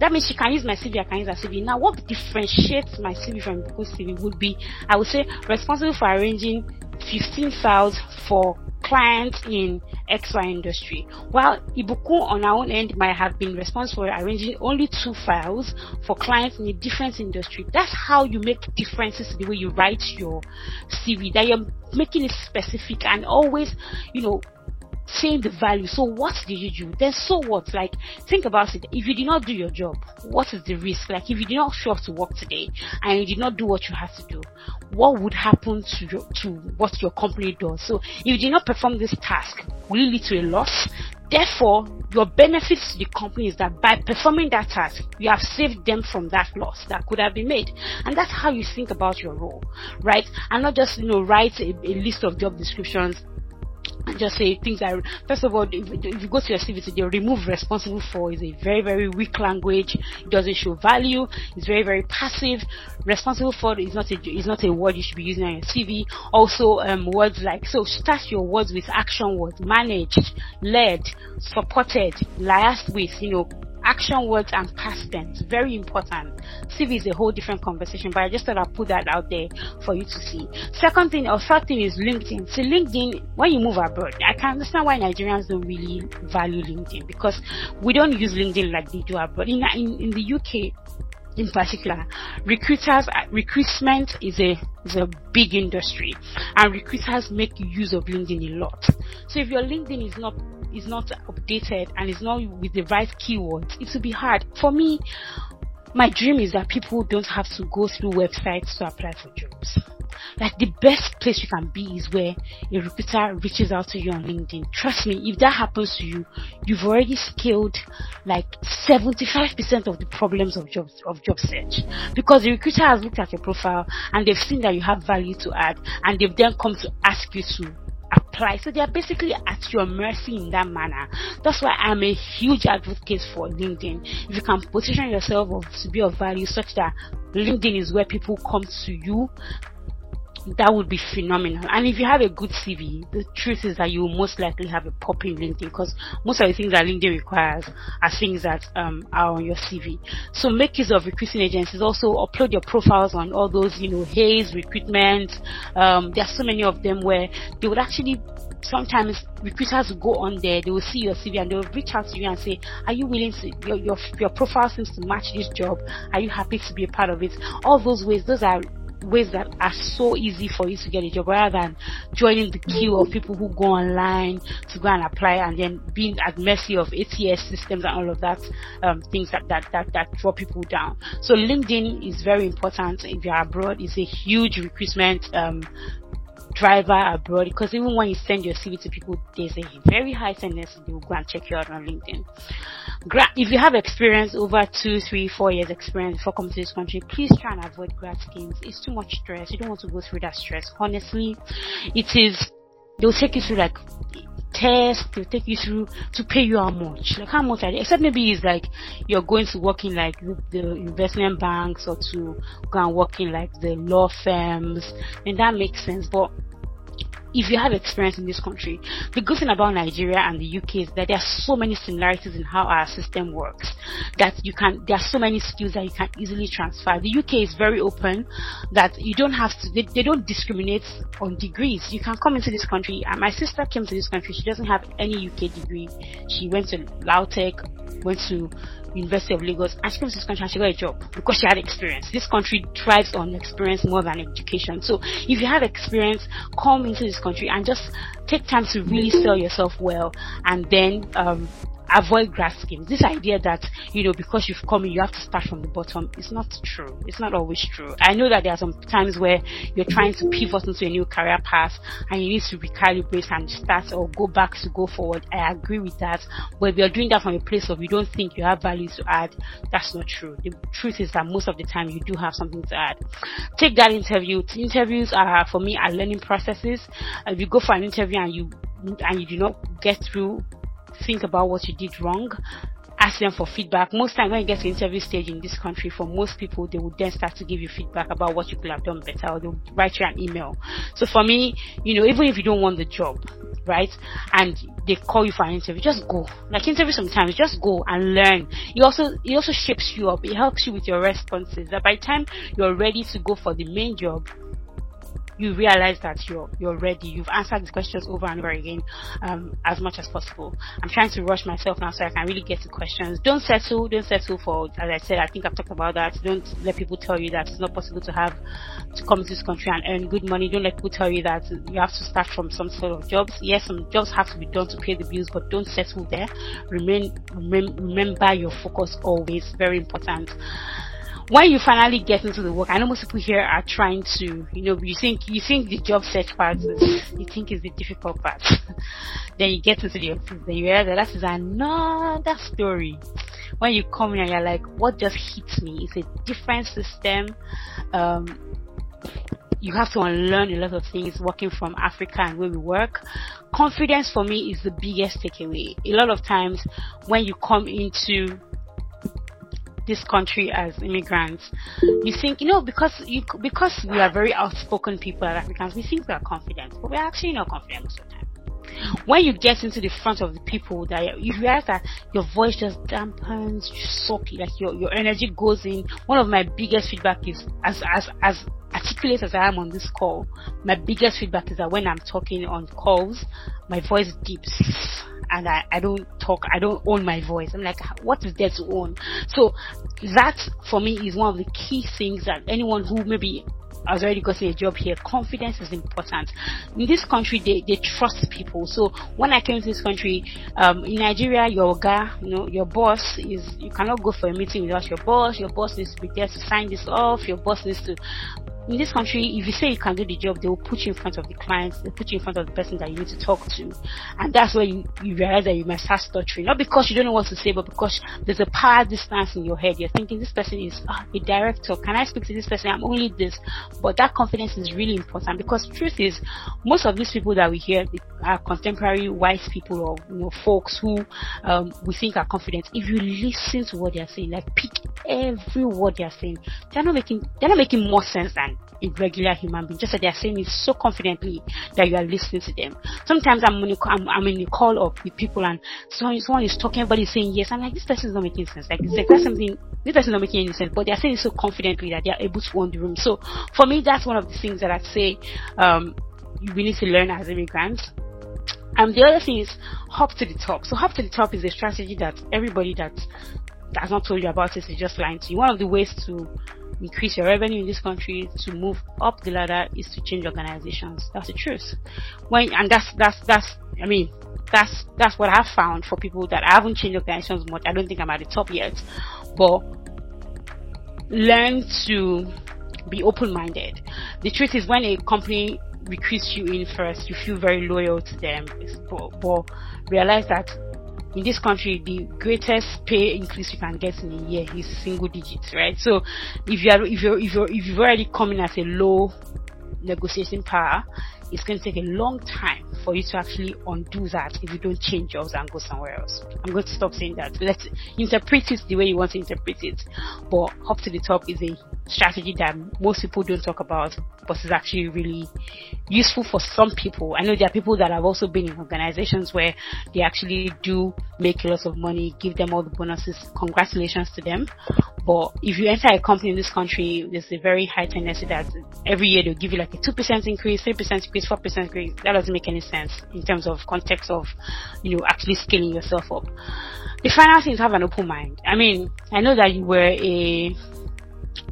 that means she can use my CV, I can use her CV. Now, what differentiates my CV from Ibukun's CV would be, I would say, responsible for arranging 15 files for clients in XY industry. While Ibukun on our own end might have been responsible for arranging only two files for clients in a different industry. That's how you make differences the way you write your CV, that you're making it specific and always, you know, saying the value. So what did you do? Then so what? Like think about it. If you did not do your job, what is the risk? Like if you did not show up to work today and you did not do what you have to do, what would happen to your, to what your company does? So if you did not perform this task, will it lead to a loss? Therefore, your benefits to the company is that by performing that task, you have saved them from that loss that could have been made. And that's how you think about your role, right? And not just, you know, write a, a list of job descriptions just say things are first of all if, if you go to your CV today remove responsible for is a very very weak language. It doesn't show value. It's very very passive. Responsible for is not a is not a word you should be using on your CV also um, words like so start your words with action words. Managed led supported liaised with you know action words and past tense. Very important. CV is a whole different conversation, but I just thought I'd put that out there for you to see. Second thing or third thing is LinkedIn. So LinkedIn, when you move abroad, I can understand why Nigerians don't really value LinkedIn because we don't use LinkedIn like they do abroad. In, in, in the UK, in particular, recruiters uh, recruitment is a is a big industry, and recruiters make use of LinkedIn a lot. So if your LinkedIn is not is not updated and is not with the right keywords, it will be hard. For me, my dream is that people don't have to go through websites to apply for jobs. Like the best place you can be is where a recruiter reaches out to you on LinkedIn. Trust me, if that happens to you, you've already scaled like 75% of the problems of jobs of job search. Because the recruiter has looked at your profile and they've seen that you have value to add and they've then come to ask you to apply. So they are basically at your mercy in that manner. That's why I'm a huge advocate for LinkedIn. If you can position yourself to be of value such that LinkedIn is where people come to you that would be phenomenal. And if you have a good CV, the truth is that you will most likely have a popping LinkedIn because most of the things that LinkedIn requires are things that um, are on your CV. So make use of recruiting agencies. Also upload your profiles on all those, you know, Hays, recruitment. Um, there are so many of them where they would actually sometimes recruiters will go on there, they will see your CV and they will reach out to you and say, are you willing to, your, your, your profile seems to match this job. Are you happy to be a part of it? All those ways, those are ways that are so easy for you to get a job rather than joining the queue of people who go online to go and apply and then being at mercy of ATS systems and all of that um, things that, that that that draw people down. So LinkedIn is very important if you're abroad. It's a huge recruitment um, driver abroad because even when you send your CV to people, there's a very high tendency they will go and check you out on LinkedIn. If you have experience over two, three, four years experience before coming to this country, please try and avoid grad schemes. It's too much stress. You don't want to go through that stress. Honestly, it is. They'll take you through like tests. They'll take you through to pay you how much. Like how much are they? Except maybe it's like you're going to work in like the investment banks or to go and work in like the law firms, and that makes sense. But if you have experience in this country, the good thing about Nigeria and the UK is that there are so many similarities in how our system works that you can, there are so many skills that you can easily transfer. The UK is very open that you don't have to, they, they don't discriminate on degrees. You can come into this country and my sister came to this country. She doesn't have any UK degree. She went to LAUTECH, went to University of Lagos and she came to this country and she got a job because she had experience. This country thrives on experience more than education. So if you have experience, come into this country and just take time to really sell yourself well and then um, avoid grad schemes. This idea that, you know, because you've come in, you have to start from the bottom is not true. It's not always true. I know that there are some times where you're trying to pivot into a new career path and you need to recalibrate and start or go back to go forward. I agree with that. But if you're doing that from a place of you don't think you have value to add, that's not true. The truth is that most of the time you do have something to add. Take that interview. Interviews are, for me, are learning processes. If you go for an interview and you and you do not get through think about what you did wrong ask them for feedback. Most time when you get to interview stage in this country, for most people, they will then start to give you feedback about what you could have done better, or they'll write you an email. So for me, you know, even if you don't want the job, right, and they call you for an interview, just go. Like interview sometimes, just go and learn. It also it also shapes you up. It helps you with your responses. That by the time you're ready to go for the main job, you realize that you're you're ready. You've answered these questions over and over again um, as much as possible. I'm trying to rush myself now so I can really get to questions. Don't settle. Don't settle for. As I said, I think I've talked about that. Don't let people tell you that it's not possible to have to come to this country and earn good money. Don't let people tell you that you have to start from some sort of jobs. Yes, some jobs have to be done to pay the bills, but don't settle there. Remain, rem- remember your focus always. Very important when you finally get into the work, I know most people here are trying to, you know, you think you think the job search part is, you think is the difficult part. then you get into the office, then you realize that that is another story. When you come in and you're like, what just hits me? It's a different system. Um, you have to unlearn a lot of things working from Africa and where we work. Confidence for me is the biggest takeaway. A lot of times when you come into this country as immigrants, you think, you know, because you, because we are very outspoken people as Africans, we think we are confident, but we're actually not confident most of the time. When you get into the front of the people, that you realize that your voice just dampens, you suck, like your your energy goes in. One of my biggest feedback is as as as articulate as I am on this call, my biggest feedback is that when I'm talking on calls, my voice dips and I, I don't talk, I don't own my voice. I'm like, what is there to own? So that for me is one of the key things that anyone who maybe has already gotten a job here, confidence is important. In this country, they, they trust people. So when I came to this country, um, in Nigeria, your guy, you know, your boss is, you cannot go for a meeting without your boss. Your boss needs to be there to sign this off. Your boss needs to in this country, if you say you can do the job, they will put you in front of the clients, they put you in front of the person that you need to talk to. And that's where you, you realize that you must start stuttering. Not because you don't know what to say, but because there's a power distance in your head. You're thinking this person is oh, a director. Can I speak to this person? I'm only this. But that confidence is really important because truth is, most of these people that we hear are contemporary wise people or you know folks who um, we think are confident. If you listen to what they're saying, like pick every word they're saying, they're not making they're not making more sense than a regular human being. Just that they're saying it so confidently that you are listening to them. Sometimes I'm in a, I'm, I'm in a call up with people and someone, someone is talking, everybody's saying yes. I'm like, this person is not making sense. Like, like that's something, this person is not making any sense, but they're saying it so confidently that they're able to own the room. So for me, that's one of the things that I'd say, um, we need to learn as immigrants. And the other thing is hop to the top. So hop to the top is a strategy that everybody that has not told you about it is just lying to you. One of the ways to increase your revenue in this country, to move up the ladder, is to change organizations. That's the truth. When and that's that's that's I mean that's that's what I've found for people that I haven't changed organizations much. I don't think I'm at the top yet, but learn to be open-minded. The truth is, when a company recruits you in first, you feel very loyal to them, but, but realize that in this country, the greatest pay increase you can get in a year is single digits, right? So if you are if you if you if you've already come in as a low negotiating power, it's going to take a long time for you to actually undo that if you don't change jobs and go somewhere else. I'm going to stop saying that. Let's interpret it the way you want to interpret it. But up to the top is a strategy that most people don't talk about, but is actually really useful for some people. I know there are people that have also been in organizations where they actually do make a lot of money, give them all the bonuses. Congratulations to them. But if you enter a company in this country, there's a very high tendency that every year they'll give you like a 2% increase, 3% increase, 4% increase. That doesn't make any sense in terms of context of, you know, actually scaling yourself up. The final thing is have an open mind. I mean, I know that you were a,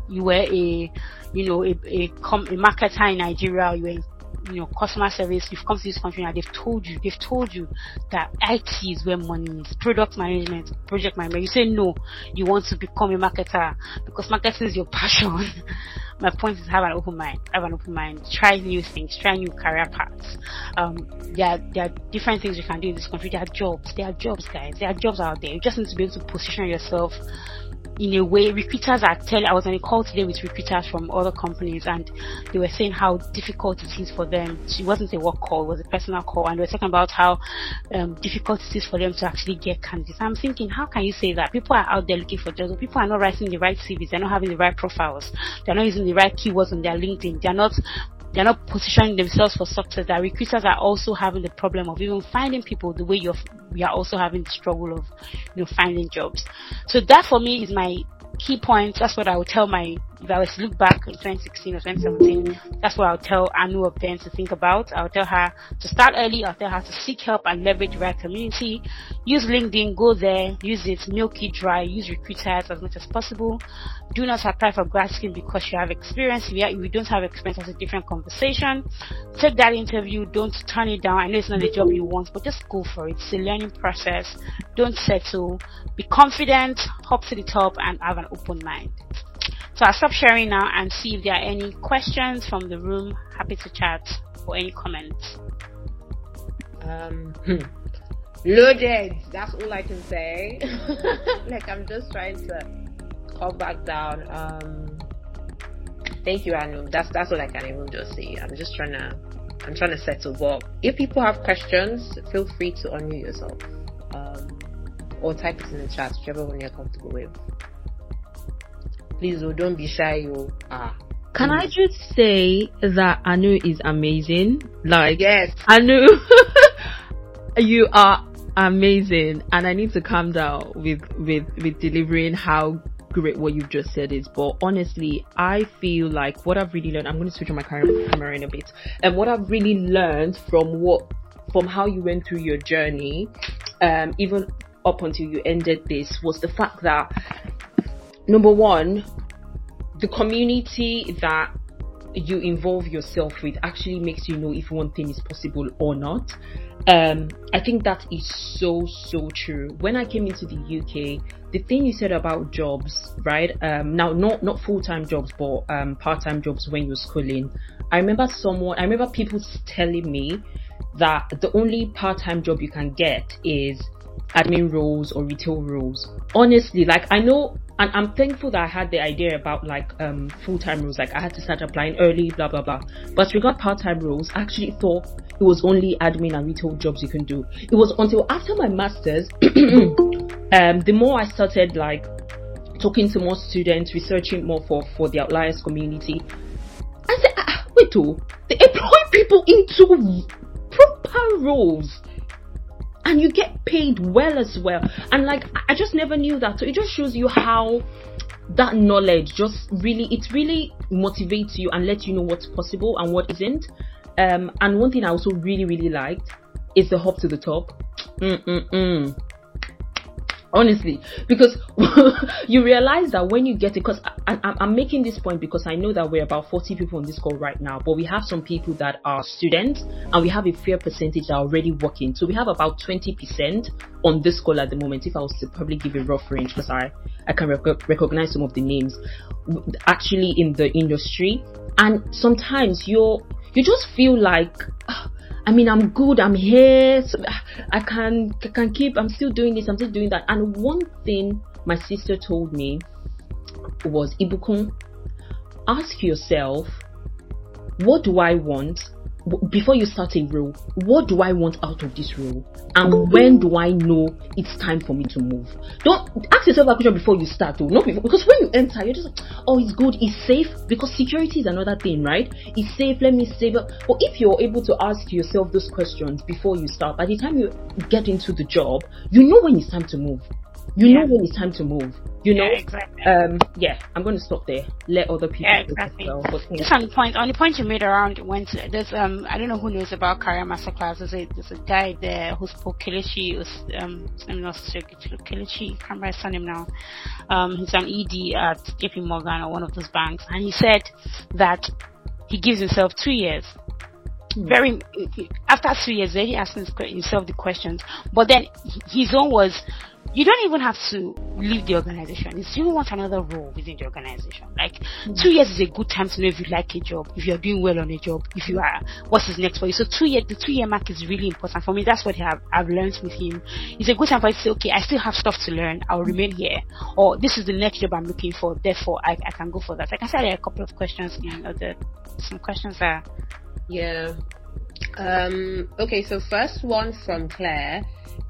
you were a, you know, a, a, com- a marketer in Nigeria, you were you know, customer service, you've come to this country and they've told you, they've told you that IT is where money is, product management, project management. You say no, you want to become a marketer because marketing is your passion. My point is have an open mind, have an open mind, try new things, try new career paths. Um, there are, there are different things you can do in this country. There are jobs, there are jobs, guys. There are jobs out there. You just need to be able to position yourself in a way, recruiters are telling, I was on a call today with recruiters from other companies and they were saying how difficult it is for them. It wasn't a work call, it was a personal call and they were talking about how um, difficult it is for them to actually get candidates. I'm thinking, how can you say that? People are out there looking for jobs, people are not writing the right CVs, they're not having the right profiles, they're not using the right keywords on their LinkedIn, they're not they're not positioning themselves for success. That recruiters are also having the problem of even finding people the way you're, we are also having the struggle of, you know, finding jobs. So that for me is my key point. That's what I would tell my, if I was to look back in 2016 or 2017, that's what I'll tell Anu of then to think about. I'll tell her to start early. I'll tell her to seek help and leverage the right community. Use LinkedIn, go there, use it milky dry, use recruiters as much as possible. Do not apply for grad scheme because you have experience. If you don't have experience, that's a different conversation. Take that interview. Don't turn it down. I know it's not the job you want, but just go for it. It's a learning process. Don't settle. Be confident, hop to the top, and have an open mind. So I'll stop sharing now and see if there are any questions from the room. Happy to chat or any comments. Um, hmm. loaded. That's all I can say. like I'm just trying to calm back down. Um, thank you, Anu. That's that's all I can even just say. I'm just trying to I'm trying to settle. But if people have questions, feel free to unmute yourself. Um, or type it in the chat, whichever one you're comfortable with. Please, oh, don't be shy, you. Ah. Can I just say that Anu is amazing? Like, yes, Anu, you are amazing, and I need to calm down with with with delivering how great what you've just said is. But honestly, I feel like what I've really learned. I'm going to switch on my camera in a bit, and what I've really learned from what from how you went through your journey, um, even up until you ended this, was the fact that number one, the community that you involve yourself with actually makes you know if one thing is possible or not. Um, I think that is so so true. When I came into the UK, the thing you said about jobs, right? Um, now not not full time jobs, but um, part time jobs when you're schooling. I remember someone. I remember people telling me that the only part time job you can get is admin roles or retail roles. Honestly, like I know and I'm thankful that I had the idea about like um full time roles. Like I had to start applying early, blah blah blah. But regard part time roles, I actually thought it was only admin and retail jobs you can do. It was until after my masters, um, the more I started like talking to more students, researching more for for the outliers community. I said, ah, wait, oh, they employ people into proper roles and you get paid well as well. And like I just never knew that. So it just shows you how that knowledge just really it really motivates you and lets you know what's possible and what isn't. Um, and one thing I also really really liked is the hop to the top. Mm-mm-mm. Honestly. Because you realize that when you get it because I, am making this point because i know that we're about 40 people on this call right now but we have some people that are students and we have a fair percentage that are already working. So we have about 20% on this call at the moment if i was to probably give a rough range because i i can rec- recognize some of the names actually in the industry. And sometimes you're you just feel like ah, I mean, I'm good. I'm here. So I can I can keep. I'm still doing this. I'm still doing that. And one thing my sister told me was, Ibukun, ask yourself, what do I want? Before you start a role, what do I want out of this role? And when do I know it's time for me to move? Don't ask yourself that question before you start, though. Not before, because when you enter, you're just like, oh, it's good, it's safe. Because security is another thing, right? It's safe, let me save up. But if you're able to ask yourself those questions before you start, by the time you get into the job, you know when it's time to move you yeah. know when it's time to move. You know, yeah, exactly. Um, yeah, I'm going to stop there. Let other people. Yeah, exactly. Well, Just on the point, on the point you made around when there's um, I don't know who knows about career masterclass. There's a there's a guy there who spoke Kelechi. Was um, I'm not sure Kelechi. I can't remember his name now. Um, he's an ED at JP Morgan or one of those banks, and he said that he gives himself two years hmm. very after two years, then he asked himself the questions. But then his own was you don't even have to leave the organization. If you want another role within the organization, like mm-hmm. two years is a good time to know if you like a job, if you're doing well on a job, if you are, what's is next for you. So two year, the two year mark is really important for me. That's what I have, I've learned with him. It's a good time for you to say, okay, I still have stuff to learn. I'll remain here. Or this is the next job I'm looking for. Therefore, I, I can go for that. Like I said, there are a couple of questions in the, some questions are Yeah. Um, okay, so first one from Claire.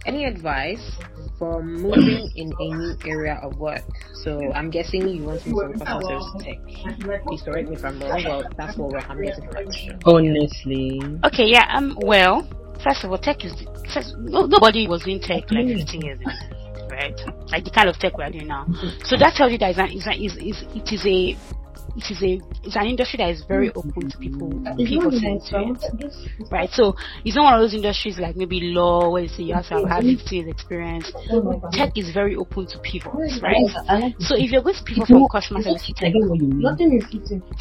Any advice for moving in a new area of work? So I'm guessing you want to move from customer service to tech. Please correct me if I'm wrong. Well, that's what we're, I'm getting from. Honestly. Okay, yeah. Um. Well, first of all, tech is first, no, nobody was in tech like 15 years ago, right? Like the kind of tech we're doing now. So that tells you that it's, an, it's, an, it's, it's, it is a it is a it's an industry that is very open to people people to right so it's not one of those industries like maybe law where you say you have to have 50 years experience. Tech is very open to people right? So if you're going to people from customer service to tech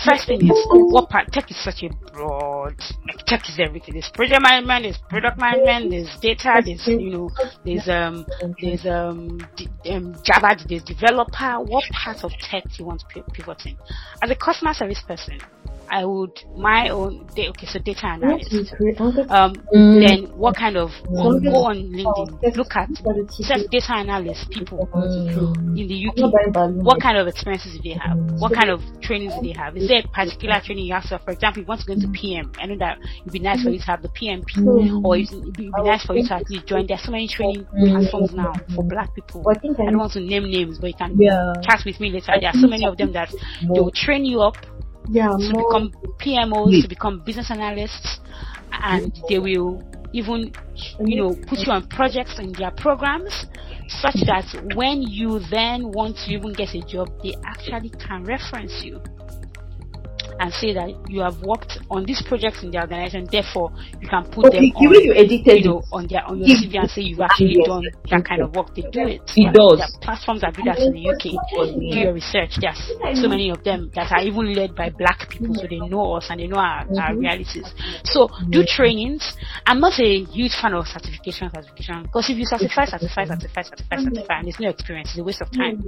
first thing is what part tech is such a broad like tech is everything. There's project management there's product management there's data there's you know there's um there's um, d- um java there's developer. What part of tech do you want to pivot in as a customer service person, I would my own okay so data analyst. Um, mm. then what kind of go, go on LinkedIn, look at self data analyst people mm. in the UK. What kind of experiences do they have? What kind of trainings do they have? Is there a particular training you have to? For example, if you want to go into PM, I know that it'd be nice for you to have the PMP, mm. or it'd be, nice for you to actually join. There's so many training platforms now for Black people. I don't want to name names, but you can yeah. chat with me later. There are so many of them that they will train you up yeah, to more... become PMOs, to become business analysts, and they will even, you know, put you on projects in their programs, such that when you then want to even get a job, they actually can reference you and say that you have worked on these projects in the organization, therefore you can put okay, them on, you, edited you know, on their on your CV and say you've actually done that kind of work. They do it. It does. There are platforms that do that in the UK. Do your research. There's so many of them that are even led by black people, so they know us and they know our, our mm-hmm. realities. So do trainings. I'm not a huge fan of certification, certification, because if you certify, certify, certify, certify, certify, and it's no experience, it's a waste of time.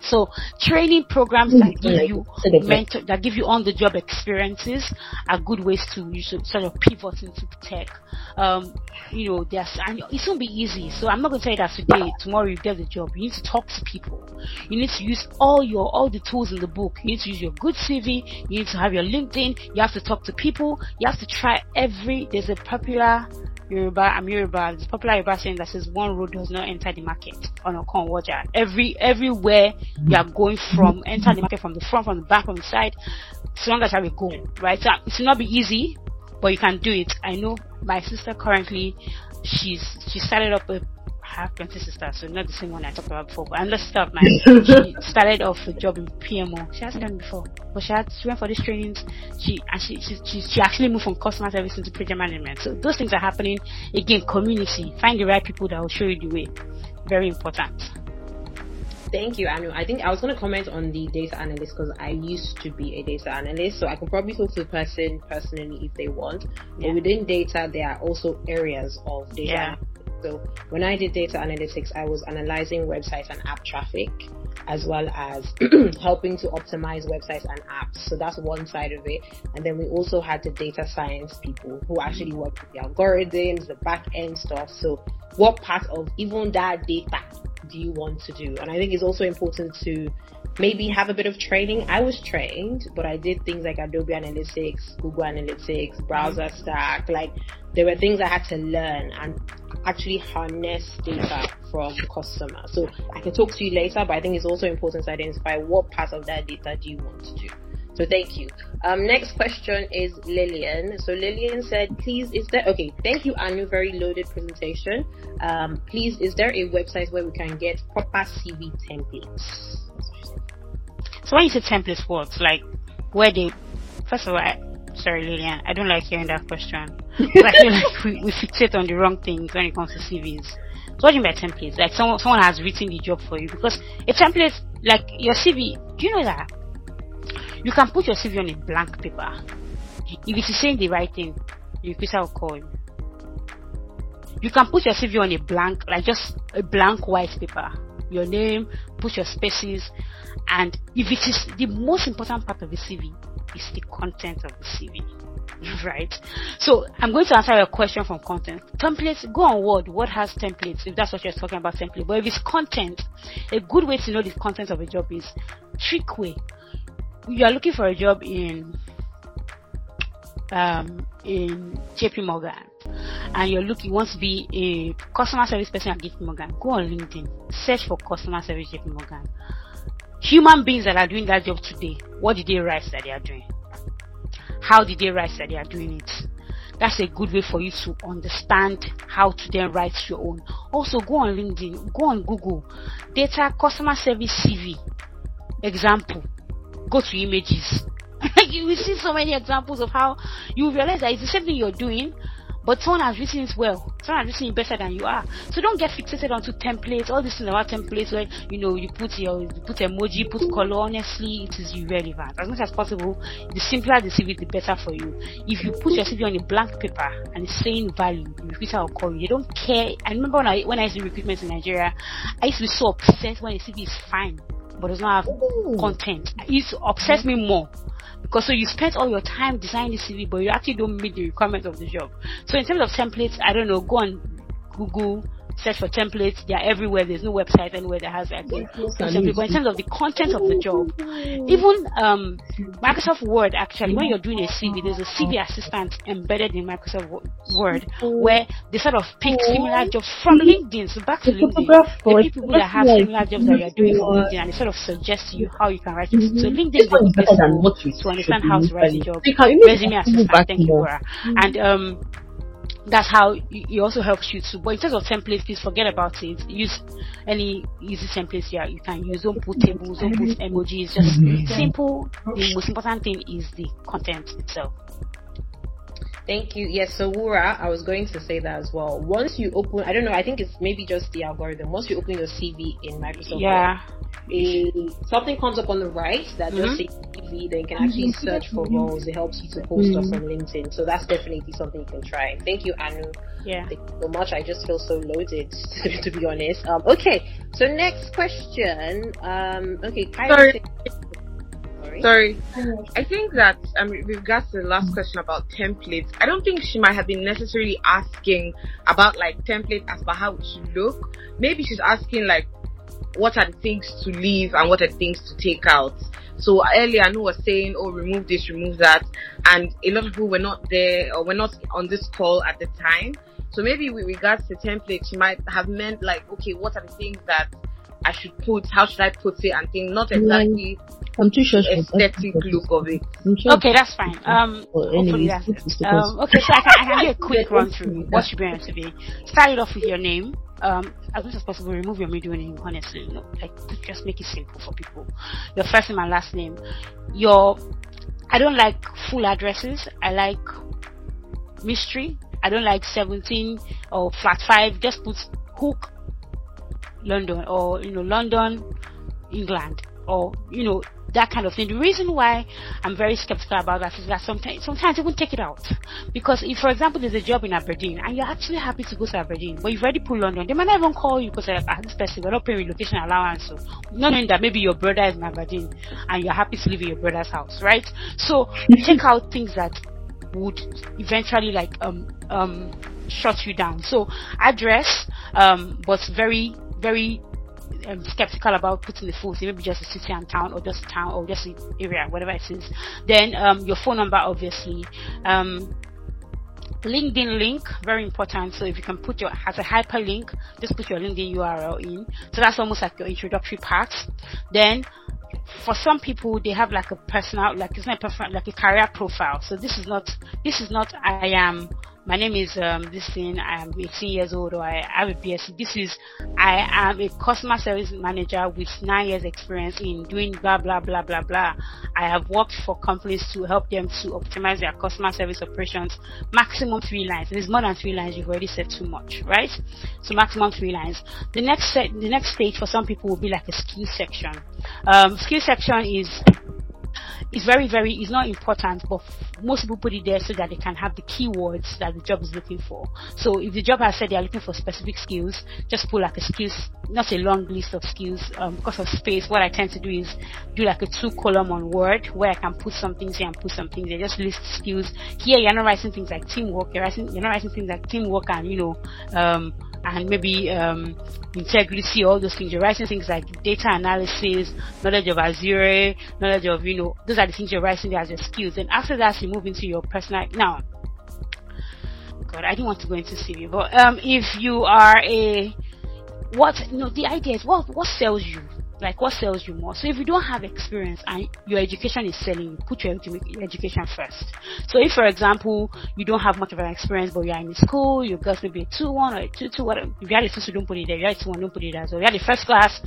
So training programs that give you mentor, that give you on the job experiences are good ways to sort of pivot into tech. Um, you know, there's and it won't be easy. So I'm not going to you that today. Tomorrow you get the job. You need to talk to people. You need to use all your all the tools in the book. You need to use your good CV. You need to have your LinkedIn. You have to talk to people. You have to try every. There's a popular Yoruba, I'm Yoruba. It's popular Yoruba saying that says one road does not enter the market on a con water. Every everywhere you are going from, enter the market from the front, from the back, from the side, as long as I will go, right? So it's not be easy, but you can do it. I know my sister currently, she's she started up a have plenty sisters, so not the same one I talked about before, but another sister of mine. she started off a job in PMO. She hasn't done before, but she had she went for these trainings. She and she she, she, she actually moved from customer service into project management. So those things are happening. Again, community. Find the right people that will show you the way very important. Thank you, Anu. I think I was going to comment on the data analyst because I used to be a data analyst, so I can probably talk to the person personally if they want. Yeah. But within data, there are also areas of data. Yeah. So when I did data analytics, I was analyzing websites and app traffic as well as helping to optimize websites and apps. So that's one side of it. And then we also had the data science people who actually worked with the algorithms, the back end stuff. So what part of even that data do you want to do? And I think it's also important to maybe have a bit of training. I was trained, but I did things like Adobe Analytics, Google Analytics, Browser mm-hmm. Stack. Like there were things I had to learn and actually harness data from the customer. So I can talk to you later, but I think it's also important to identify what part of that data do you want to do. So thank you. Um, next question is Lillian. So Lillian said, please, is there, okay, thank you, Anu, very loaded presentation. Um, please, is there a website where we can get proper CV templates? So when you say templates, what? Like, where they, first of all, I, sorry Lillian, I don't like hearing that question. I feel like we, we fixate on the wrong things when it comes to CVs. So what do you mean by templates? Like someone, someone has written the job for you because a template, like your CV, do you know that you can put your CV on a blank paper. If it is saying the right thing, your recruiter will call you. You can put your CV on a blank, like just a blank white paper. Your name, put your spaces, and if it is the most important part of the CV, is the content of the CV. Right? So I'm going to answer your question from content. Templates, go on Word. Word has templates, if that's what you're talking about, template. But if it's content, a good way to know the content of a job is trick way you are looking for a job in um, in JP Morgan and you're looking want to be a customer service person at JP Morgan, go on LinkedIn, search for customer service JP Morgan. Human beings that are doing that job today, what did they write that they are doing? How did they write that they are doing it? That's a good way for you to understand how to then write your own. Also, go on LinkedIn, go on Google, data customer service CV. Example, go to images. you will see so many examples of how you realize that it's the same thing you're doing, but someone has written it well. Someone has written it better than you are. So don't get fixated onto templates. All these things about templates where you know you put your you put emoji, put color. Honestly, it is irrelevant. As much as possible, the simpler the CV, the better for you. If you put your CV on a blank paper and it's saying value, the recruiter will call you. They don't care. I remember when I when I used to recruitment in Nigeria, I used to be so upset when a CV is fine but does not have Ooh. content. It upsets me more because so you spent all your time designing the CV, but you actually don't meet the requirements of the job. So in terms of templates, I don't know. Go on Google search for templates. They are everywhere. There's no website anywhere that has like But in terms of the content of the job, even um, Microsoft Word actually, when you're doing a CV, there's a CV assistant embedded in Microsoft Word where they sort of pick similar jobs from LinkedIn. So back to LinkedIn, the people that have similar jobs that you're doing from LinkedIn, and it sort of suggests to you how you can write it. So LinkedIn is the best to understand how to write a job. Resume assistant. Thank you, Laura. And um that's how it also helps you to. But in terms of templates, please forget about it. Use any easy templates here you can use. Don't put tables, don't put emojis. Just mm-hmm. simple. The most important thing is the content itself. Thank you. Yes, so Wura, I was going to say that as well. Once you open, I don't know, I think it's maybe just the algorithm. Once you open your CV in Microsoft, yeah, a, something comes up on the right that mm-hmm. just says CV. Then you can actually mm-hmm. search for roles. It helps you to post mm-hmm. stuff on LinkedIn. So that's definitely something you can try. Thank you, Anu. Yeah. Thank you so much. I just feel so loaded to be honest. Um, okay. So next question. Um, okay. Sorry. Sorry. I think that um, with regards to the last question about templates, I don't think she might have been necessarily asking about like template as per how it should look. Maybe she's asking like what are the things to leave and what are the things to take out. So earlier, Anu was saying, "Oh, remove this, remove that," and a lot of people were not there or were not on this call at the time. So maybe with regards to templates, she might have meant like, okay, what are the things that I should put? How should I put it? And think not exactly I'm too sure aesthetic look of it. Sure okay, that's fine. Um, hopefully that's it. Um, okay, so I can, I can do a quick run through what should be on TV. Start it off with your name. Um, as much as possible, remove your middle name. Honestly, you know, like just make it simple for people. Your first name and last name. Your I don't like full addresses. I like mystery. I don't like 17 or flat five. Just put hook London or you know London, England, or you know that kind of thing. The reason why I'm very skeptical about that is that sometimes sometimes they won't take it out. Because if, for example, there's a job in Aberdeen and you're actually happy to go to Aberdeen, but you've already put London, they might not even call you because like, ah, this person, we're not paying relocation allowance. So not knowing that maybe your brother is in Aberdeen and you're happy to live in your brother's house, right? So take out things that would eventually like um um shut you down. So address um was very very um, skeptical about putting the full maybe just a city and town or just town or just area, whatever it is. Then um, your phone number, obviously. Um, LinkedIn link, very important. So if you can put your as a hyperlink, just put your LinkedIn URL in. So that's almost like your introductory part. Then for some people they have like a personal like it's not a personal like a career profile. So this is not this is not I am my name is um, this thing. I am 18 years old, or I have a BSc. This is I am a customer service manager with nine years experience in doing blah blah blah blah blah. I have worked for companies to help them to optimize their customer service operations. Maximum three lines. If it's more than three lines, you've already said too much, right? So maximum three lines. The next set, the next stage for some people will be like a skill section. Um, skill section is it's very, very, it's not important, but most people put it there so that they can have the keywords that the job is looking for. So if the job has said they are looking for specific skills, just put like a skills, not a long list of skills, um, because of space. What I tend to do is do like a two column on Word where I can put some things here and put some things there. Just list skills. Here you're not writing things like teamwork. You're writing, you're not writing things like teamwork and you know, um, and maybe um, integrity, all those things. You're writing things like data analysis, knowledge of Azure, knowledge of, you know, those are the things you're writing as your skills. And after that, you move into your personal. Now, God, I didn't want to go into CV, but um, if you are a what, you know, the idea is what what sells you like what sells you more. So if you don't have experience and your education is selling, put your education first. So if, for example, you don't have much of an experience, but you're in school, you got maybe a two one or a two two, whatever. If you had a two two, don't put it there. If you had a two one, don't put it there. So if you had a first class,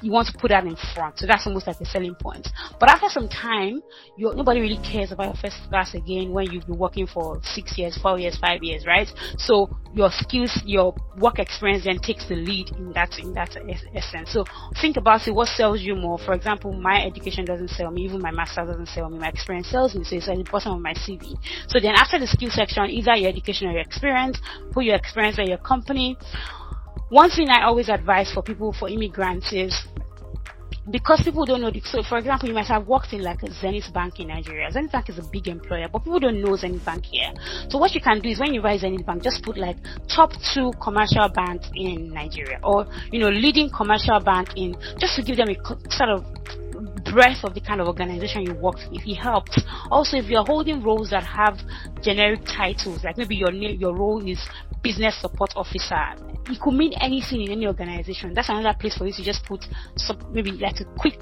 you want to put that in front. So that's almost like a selling point. But after some time, you nobody really cares about your first class again when you've been working for six years, four years, five years, right? So your skills, your work experience then takes the lead in that in that essence. So think about it. What sells you more? For example, my education doesn't sell me. Even my master doesn't sell me. My experience sells me. So it's at the bottom of my CV. So then after the skill section, either your education or your experience, put your experience at your company. One thing I always advise for people for immigrants is because people don't know the, so for example you might have worked in like Zenith Bank in Nigeria. Zenith Bank is a big employer, but people don't know Zenith Bank here. So what you can do is when you write Zenith Bank, just put like top two commercial banks in Nigeria or you know leading commercial bank in just to give them a sort of breadth of the kind of organization you work with. It helps. Also, if you're holding roles that have generic titles, like maybe your your role is business support officer, it could mean anything in any organization. That's another place for you to just put some, maybe like a quick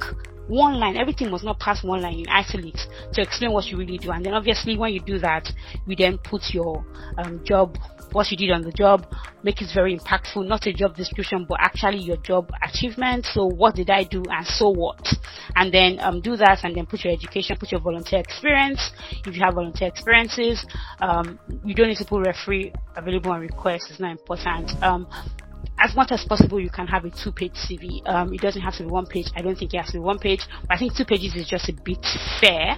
one line. Everything must not pass one line in italics to explain what you really do. And then obviously when you do that, you then put your um, job what you did on the job, make it very impactful, not a job description, but actually your job achievement. So what did I do and so what? And then um, do that and then put your education, put your volunteer experience. If you have volunteer experiences, um, you don't need to put referee available on request. It's not important. As much as possible, you can have a two-page CV. Um, it doesn't have to be one page. I don't think it has to be one page, but I think two pages is just a bit fair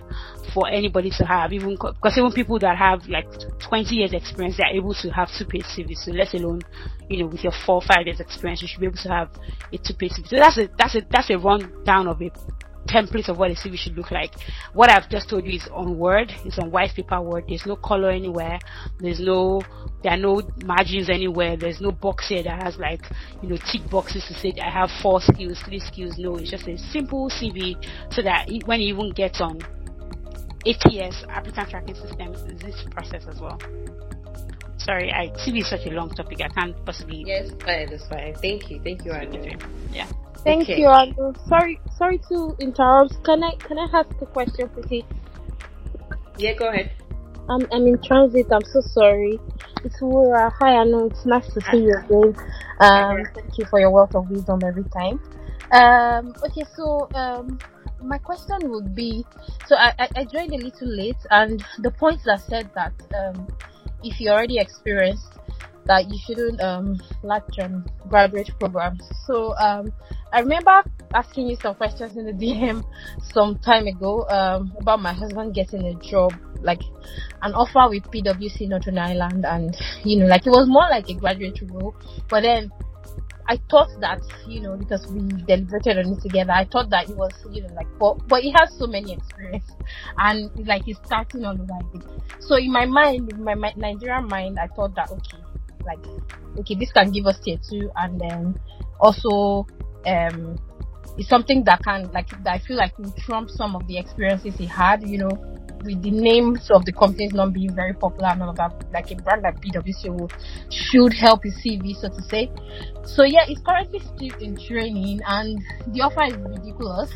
for anybody to have. Even because even people that have like 20 years experience, they're able to have two-page CV. So let alone, you know, with your four, five years experience, you should be able to have a two-page CV. So that's a that's a that's a rundown of a template of what a CV should look like. What I've just told you is on Word, it's on white paper Word. There's no color anywhere. There's no, there are no margins anywhere. There's no box here that has like, you know, tick boxes to say I have four skills, three skills. No, it's just a simple CV so that when you even get on ATS, applicant tracking systems, this process as well. Sorry, I CV is such a long topic. I can't possibly. Yes, fine. That's fine. Thank you. Thank you, Anu. Yeah. Thank okay. you, Anu. Sorry, sorry to interrupt. Can I can I ask a question, please? Yeah, go ahead. I'm I'm in transit. I'm so sorry. It's Wura. Hi, Anu. It's nice to see you again. Um, thank you for your wealth of wisdom every time. Um, okay, so um, my question would be, so I, I, I joined a little late, and the points that said that um, if you already experienced that you shouldn't um latch on graduate programs. So um, I remember asking you some questions in the DM some time ago um about my husband getting a job like an offer with PwC Northern Ireland, and you know, like it was more like a graduate role. But then I thought that you know because we deliberated on it together, I thought that it was you know like but but he has so many experience and like he's starting all over again. So in my mind, in my, my Nigerian mind, I thought that okay, like okay, this can give us tier two, and then also um it's something that can like that I feel like will trump some of the experiences he had, you know, with the names of the companies not being very popular and all of that, like a brand like PwC should help his CV, so to say. So yeah, he's currently still in training, and the offer is ridiculous,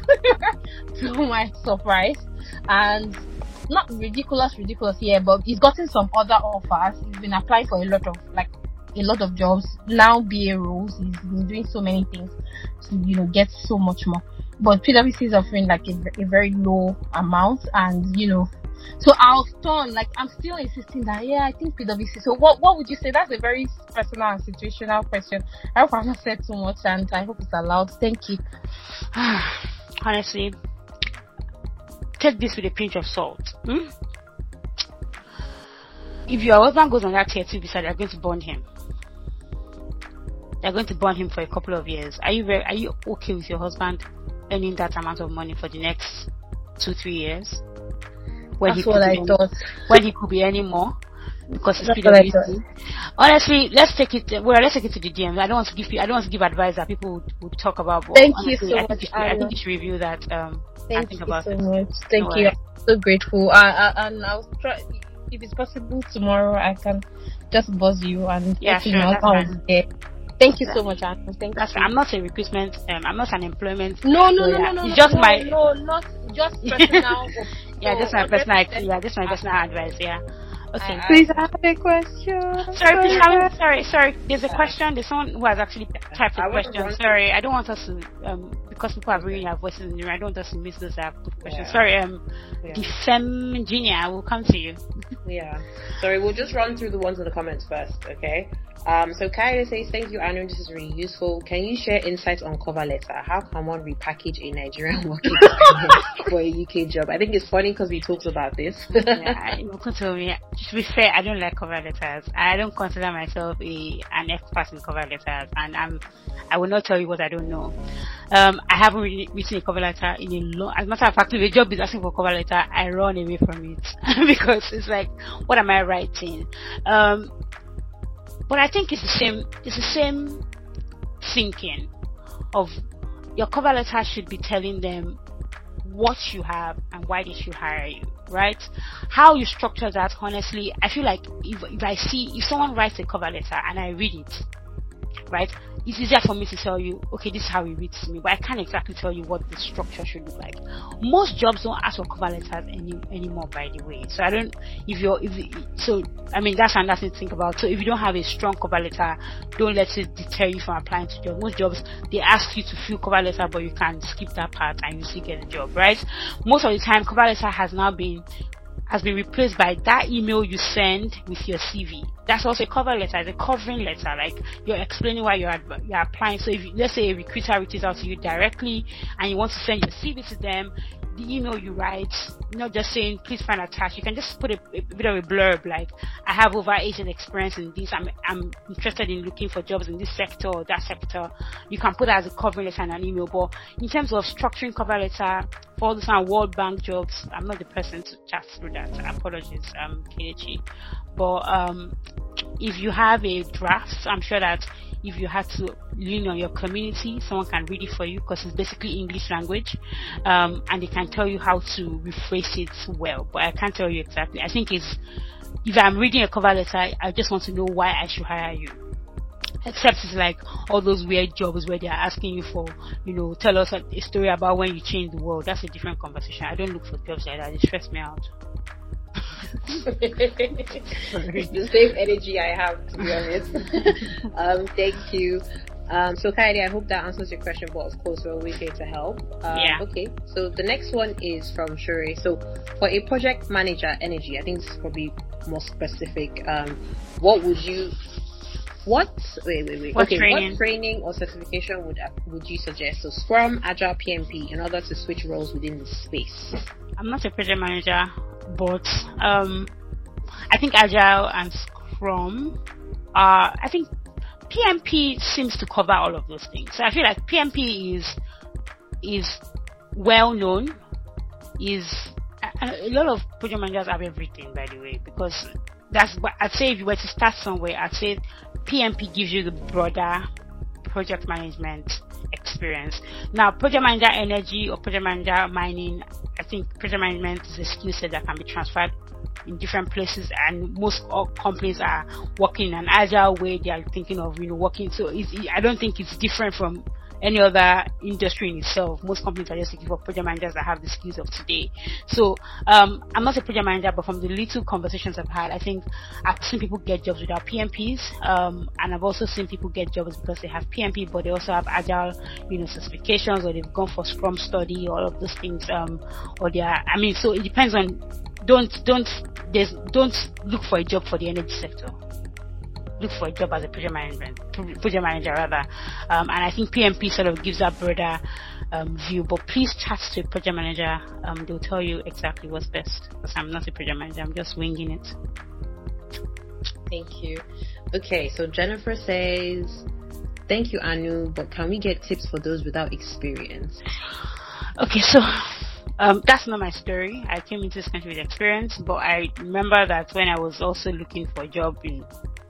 to my surprise, and not ridiculous, ridiculous, yeah, but he's gotten some other offers. He's been applying for a lot of like a lot of jobs now BA roles. He's been doing so many things to you know get so much more but PwC is offering like a, a very low amount, and you know, so I was torn. Like I'm still insisting that yeah, I think PwC. So what what would you say? That's a very personal and situational question. I hope I've not said too much, and I hope it's allowed. Thank you. Honestly, take this with a pinch of salt. Hmm? If your husband goes on that tier two visa, they're going to burn him. They're going to burn him for a couple of years. Are you very, are you okay with your husband earning that amount of money for the next two, three years. When That's he what I thought. When he could be earning more. Because it's PwC. Honestly, let's take it. Well, let's take it to the DM. I don't want to give. I don't want to give advice that people would, would talk about. Thank honestly, you so I much. Should, I think you should review that. Um, Thank you so it. much. Thank no you. I'm so grateful. I, I, and I'll try. If it's possible tomorrow, I can just buzz you and yeah, let you sure, know how Thank you so much, Anna. Thank That's you. I'm not a recruitment. Um, I'm not an employment. No, no, no, no, no. It's just no, my. No, not just personal. yeah, just my personal. Yeah, just my personal advice. Yeah. Okay. Please, I have a question. Sorry, please, I'm sorry, sorry. There's a question. There's someone who has actually typed a question. Sorry, I don't want us to, um, because people are bringing their voices in the room, I don't want us to miss those uh, questions. Yeah. Sorry, um, yeah. the Fem Junior, I will come to you. Yeah. Sorry, we'll just run through the ones in the comments first, okay? Um, so Kyrie says, thank you, Anu. This is really useful. Can you share insights on cover letter? How can one repackage a Nigerian working for a UK job? I think it's funny because we talked about this. yeah, can tell me. To be fair, I don't like cover letters. I don't consider myself a an expert in cover letters, and I'm I will not tell you what I don't know. Um, I haven't really written a cover letter in a long. As a matter of fact, if a job is asking for cover letter, I run away from it because it's like, what am I writing? Um, but I think it's the same. It's the same thinking of your cover letter should be telling them what you have and why they should hire you, right? How you structure that, honestly, I feel like if, if I see if someone writes a cover letter and I read it, right? It's easier for me to tell you, okay, this is how it reads to me, but I can't exactly tell you what the structure should look like. Most jobs don't ask for cover letters any anymore, by the way. So I don't, if you're, if so, I mean that's another thing to think about. So if you don't have a strong cover letter, don't let it deter you from applying to jobs. Most jobs they ask you to fill cover letter, but you can skip that part and you still get a job, right? Most of the time, cover letter has now been has been replaced by that email you send with your CV. That's also a cover letter, it's a covering letter, like you're explaining why you're, you're applying. So if let's say a recruiter reaches out to you directly and you want to send your CV to them, the email you write, not just saying please find attached. You can just put a, a, bit of a blurb like I have over eight years experience in this. I'm I'm interested in looking for jobs in this sector or that sector. You can put that as a cover letter and an email. But in terms of structuring cover letter for kind World Bank jobs, I'm not the person to chat through that. Apologies, um, Kenichi. But um, if you have a draft, I'm sure that if you had to lean on your community, someone can read it for you because it's basically English language, um, and they can tell you how to rephrase it well. But I can't tell you exactly. I think it's if I'm reading a cover letter, I just want to know why I should hire you. Except it's like all those weird jobs where they're asking you for, you know, tell us a, a story about when you changed the world. That's a different conversation. I don't look for jobs like that. It stress me out. the same energy I have, to be honest. um, thank you. Um, so Kylie, I hope that answers your question, but of course we're always here to help. Um, yeah. Okay, so the next one is from Shure. So for a project manager, energy, I think this is probably more specific. Um, what would you what wait wait wait What okay training? what training or certification would would you suggest so scrum agile pmp in order to switch roles within the space I'm not a project manager, but um, I think Agile and Scrum are. I think PMP seems to cover all of those things. So I feel like PMP is is well known. Is a, a lot of project managers have everything, by the way, because that's. what I'd say if you were to start somewhere, I'd say PMP gives you the broader project management experience. Now, project manager energy or project manager mining, I think project management is a skill set that can be transferred in different places and most companies are working in an agile way. They are thinking of, you know, working. So I don't think it's different from any other industry in itself. Most companies are just looking for project managers that have the skills of today. So um, I'm not a project manager, but from the little conversations I've had, I think I've seen people get jobs without PMPs, um, and I've also seen people get jobs because they have PMP, but they also have agile, you know, certifications, or they've gone for Scrum study, all of those things, um, or they are. I mean, so it depends on. Don't don't there's don't look for a job for the energy sector look for a job as a project management project manager rather. Um, and I think PMP sort of gives that broader um, view but please chat to a project manager. Um, they'll tell you exactly what's best. Because I'm not a project manager I'm just winging it. Thank you. Okay so Jennifer says thank you Anu but can we get tips for those without experience? Okay so um, that's not my story. I came into this country with experience, but I remember that when I was also looking for a job in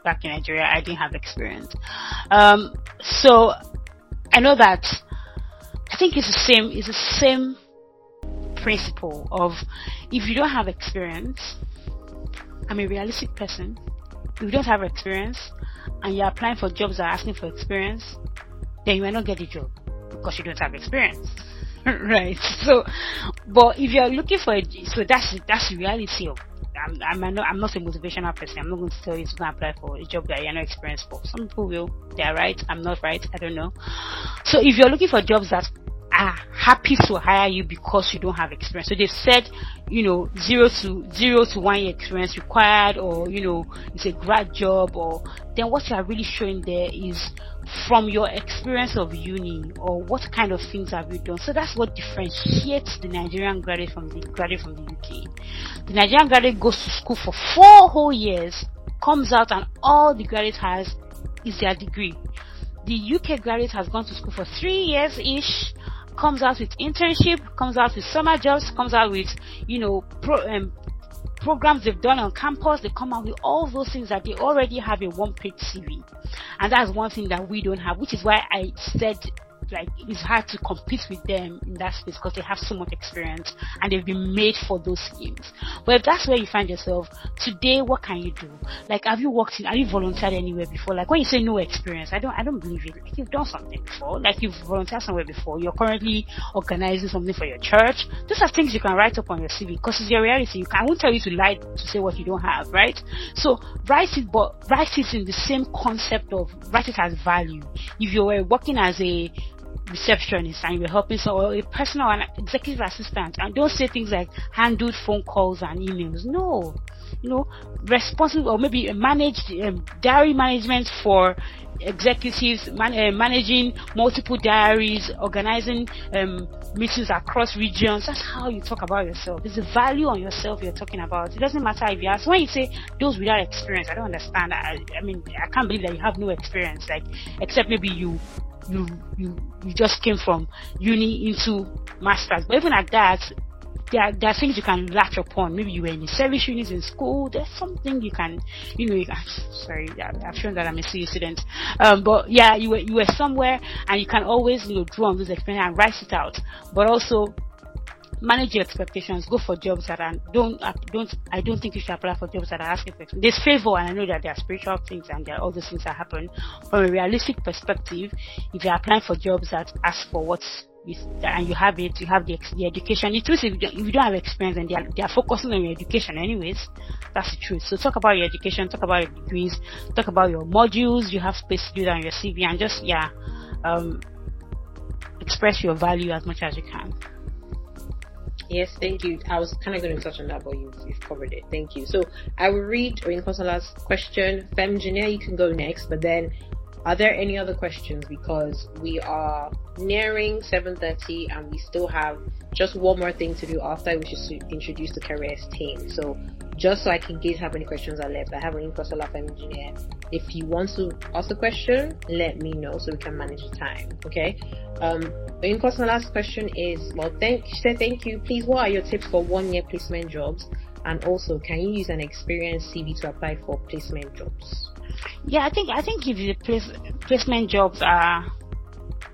back in Nigeria, I didn't have experience. Um, so I know that I think it's the same. It's the same principle of if you don't have experience. I'm a realistic person. If you don't have experience and you're applying for jobs that are asking for experience, then you might not get the job because you don't have experience. right. So, but if you're looking for a, so that's that's the reality of. I'm I'm not, I'm not a motivational person. I'm not going to tell you to apply for a job that you're not experienced for. Some people will. They are right. I'm not right. I don't know. So if you're looking for jobs that are happy to hire you because you don't have experience. So they've said, you know, zero to zero to one year experience required, or you know, it's a grad job, or then what you are really showing there is from your experience of uni or what kind of things have you done. So that's what differentiates the Nigerian graduate from the graduate from the UK. The Nigerian graduate goes to school for four whole years, comes out, and all the graduate has is their degree. The UK graduate has gone to school for three years ish, comes out with internship, comes out with summer jobs, comes out with, you know, pro, um, programs they've done on campus, they come out with all those things that they already have a one page CV. And that's one thing that we don't have, which is why I said like it's hard to compete with them in that space because they have so much experience and they've been made for those schemes. But if that's where you find yourself today, what can you do? Like, have you worked in? Have you volunteered anywhere before? Like, when you say no experience, I don't, I don't believe it. Like, you've done something before. Like, you've volunteered somewhere before. You're currently organizing something for your church. Those are things you can write up on your CV because it's your reality. You can, I won't tell you to lie to say what you don't have, right? So write it, but write it in the same concept of write it as value. If you were working as a receptionist and you're helping so or a personal and executive assistant and don't say things like handled phone calls and emails. No. You know responsible or maybe managed um, diary management for executives man, uh, managing multiple diaries organizing um, meetings across regions. That's how you talk about yourself. It's the value on yourself you're talking about. It doesn't matter if you ask when you say those without experience i don't understand. I, I mean i can't believe that you have no experience like except maybe you you you you just came from uni into masters. But even at that, there are, there are things you can latch upon. Maybe you were in service units in school. There's something you can, you know, you can, sorry, I've shown that I'm a student. Um, but yeah, you were, you were somewhere and you can always, you know, draw on those experiences and write it out. But also, manage your expectations. Go for jobs that are don't don't I don't think you should apply for jobs that are asking for. There's favor, and I know that there are spiritual things and there are all those things that happen. From a realistic perspective, if you're applying for jobs that ask for what's and you have it, you have the, the education. The truth is, if you don't have experience and they are, they are focusing on your education anyways, that's the truth. So talk about your education, talk about your degrees, talk about your modules, you have space to do that on your CV and just, yeah, um, express your value as much as you can. Yes, thank you. I was kind of going to touch on that, but you've, you've covered it. Thank you. So I will read Oyinkansola's question. Fem Femjiner, you can go next, but then are there any other questions? Because we are nearing 7.30 and we still have just one more thing to do after we should introduce the careers team. So just so I can gauge how many questions are left, I have an Incosola engineer. If you want to ask a question, let me know so we can manage the time. Okay. Um, Inkosola's question is, well, thank, she said, thank you. Please, what are your tips for one year placement jobs? And also, can you use an experienced CV to apply for placement jobs? Yeah, I think I think if the place, placement jobs are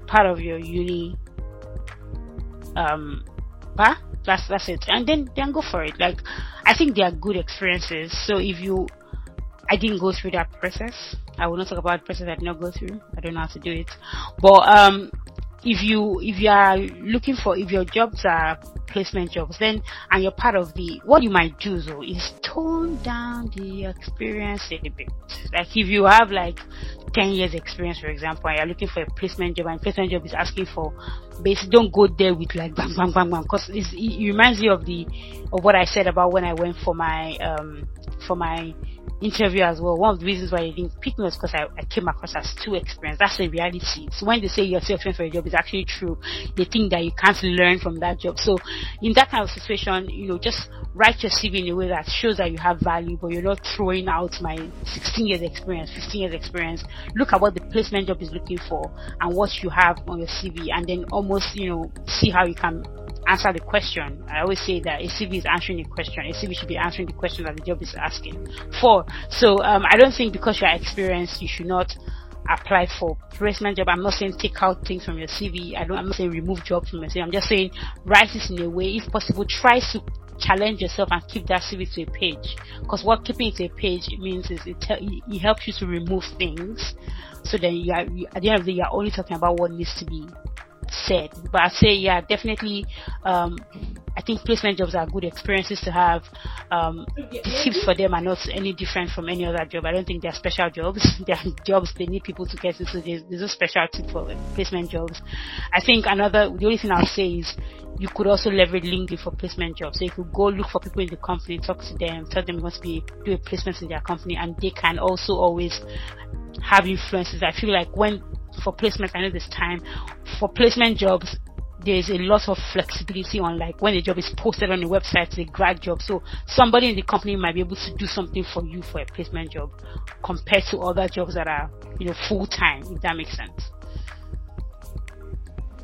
part of your uni, um, huh? That's that's it, and then then go for it. Like, I think they are good experiences. So if you, I didn't go through that process. I will not talk about the process I did not go through. I don't know how to do it, but um, if you if you are looking for if your jobs are placement jobs then and you're part of the what you might do though is tone down the experience a bit. Like if you have like 10 years experience for example and you're looking for a placement job and placement job is asking for basically don't go there with like bang bang bang bang because it reminds me of the of what i said about when i went for my um for my interview as well. One of the reasons why they didn't pick me was because I, I, came across as too experienced. That's the reality. So when they say you're too experienced for a job, it's actually true. They think that you can't learn from that job. So in that kind of situation, you know, just write your CV in a way that shows that you have value, but you're not throwing out my 16 years experience, 15 years experience. Look at what the placement job is looking for and what you have on your CV and then almost, you know, see how you can answer the question. I always say that a CV is answering a question. A CV should be answering the question that the job is asking for. So um, I don't think because you're experienced, you should not apply for placement job. I'm not saying take out things from your CV. I don't. I'm not saying remove jobs from your CV. I'm just saying write it in a way, if possible, try to challenge yourself and keep that CV to a page. Because what keeping it to a page it means is it, te- it helps you to remove things. So then you are, you, at the end of the day, you're only talking about what needs to be said. But I'd say, yeah, definitely, um, I think placement jobs are good experiences to have. Um, the tips for them are not any different from any other job. I don't think they're special jobs. they're jobs they need people to get into. There's, there's no special tip for placement jobs. I think another, the only thing I'll say is you could also leverage LinkedIn for placement jobs. So you could go look for people in the company, talk to them, tell them you want to be do a placement in their company, and they can also always have influences. I feel like when for placement, I know this time for placement jobs, there's a lot of flexibility on like when a job is posted on the website, it's a grad job. So somebody in the company might be able to do something for you for a placement job compared to other jobs that are, you know, full time, if that makes sense.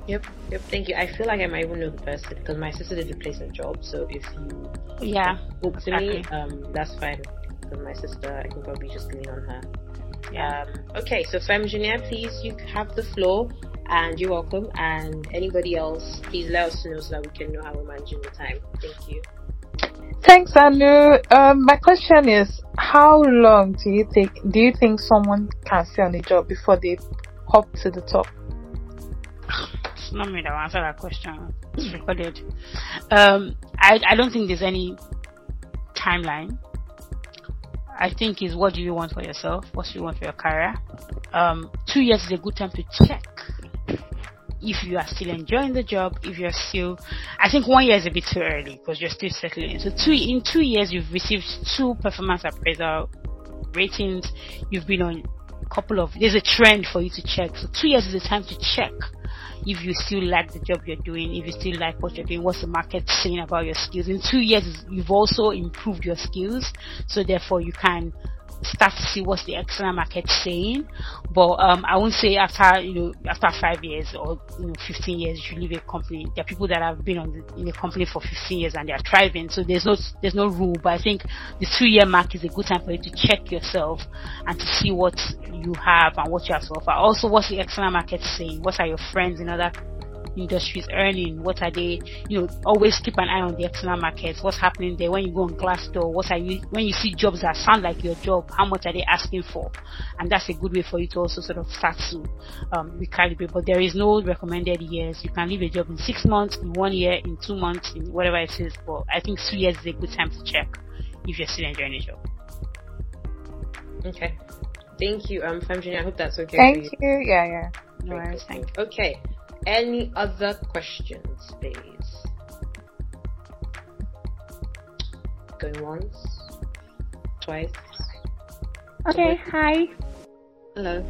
Yep, yep, thank you. I feel like I might even know the person because my sister did a placement job. So if you yeah book to exactly. me, um, that's fine. Because my sister, I can probably just lean on her. Um, okay, so Femjiner, please, you have the floor and you're welcome. And anybody else, please let us know so that we can know how we're managing the time. Thank you. Thanks, Anu. Um, my question is, how long do you think do you think someone can stay on the job before they hop to the top? It's not me that will answer that question. It's recorded. Um, I I don't think there's any timeline. I think is what do you want for yourself? What do you want for your career? Um, two years is a good time to check if you are still enjoying the job, if you're still, I think one year is a bit too early because you're still settling in. So two, in two years, you've received two performance appraisal ratings. You've been on a couple of, there's a trend for you to check. So two years is the time to check if you still like the job you're doing, if you still like what you're doing, what's the market saying about your skills. In two years, you've also improved your skills. So therefore you can start to see what's the external market saying. But um, I won't say after you know after five years or you know 15 years you leave a company. There are people that have been on the, in a company for 15 years and they are thriving. So there's no there's no rule. But I think the two year mark is a good time for you to check yourself and to see what you have and what you have to offer. Also, what's the external market saying? What are your friends in other industries earning? What are they? You know, always keep an eye on the external markets. What's happening there? When you go on Glassdoor, what are you? When you see jobs that sound like your job, how much are they asking for? And that's a good way for you to also sort of start to um, recalibrate. But there is no recommended years. You can leave a job in six months, in one year, in two months, in whatever it is. But I think two years is a good time to check if you're still enjoying the job. Okay. Thank you, um, Femjini. I hope that's okay. Thank you. you. Yeah, yeah. No worries. Thank you. Okay. Any other questions, please? Going once, twice. Okay, hi. Hello.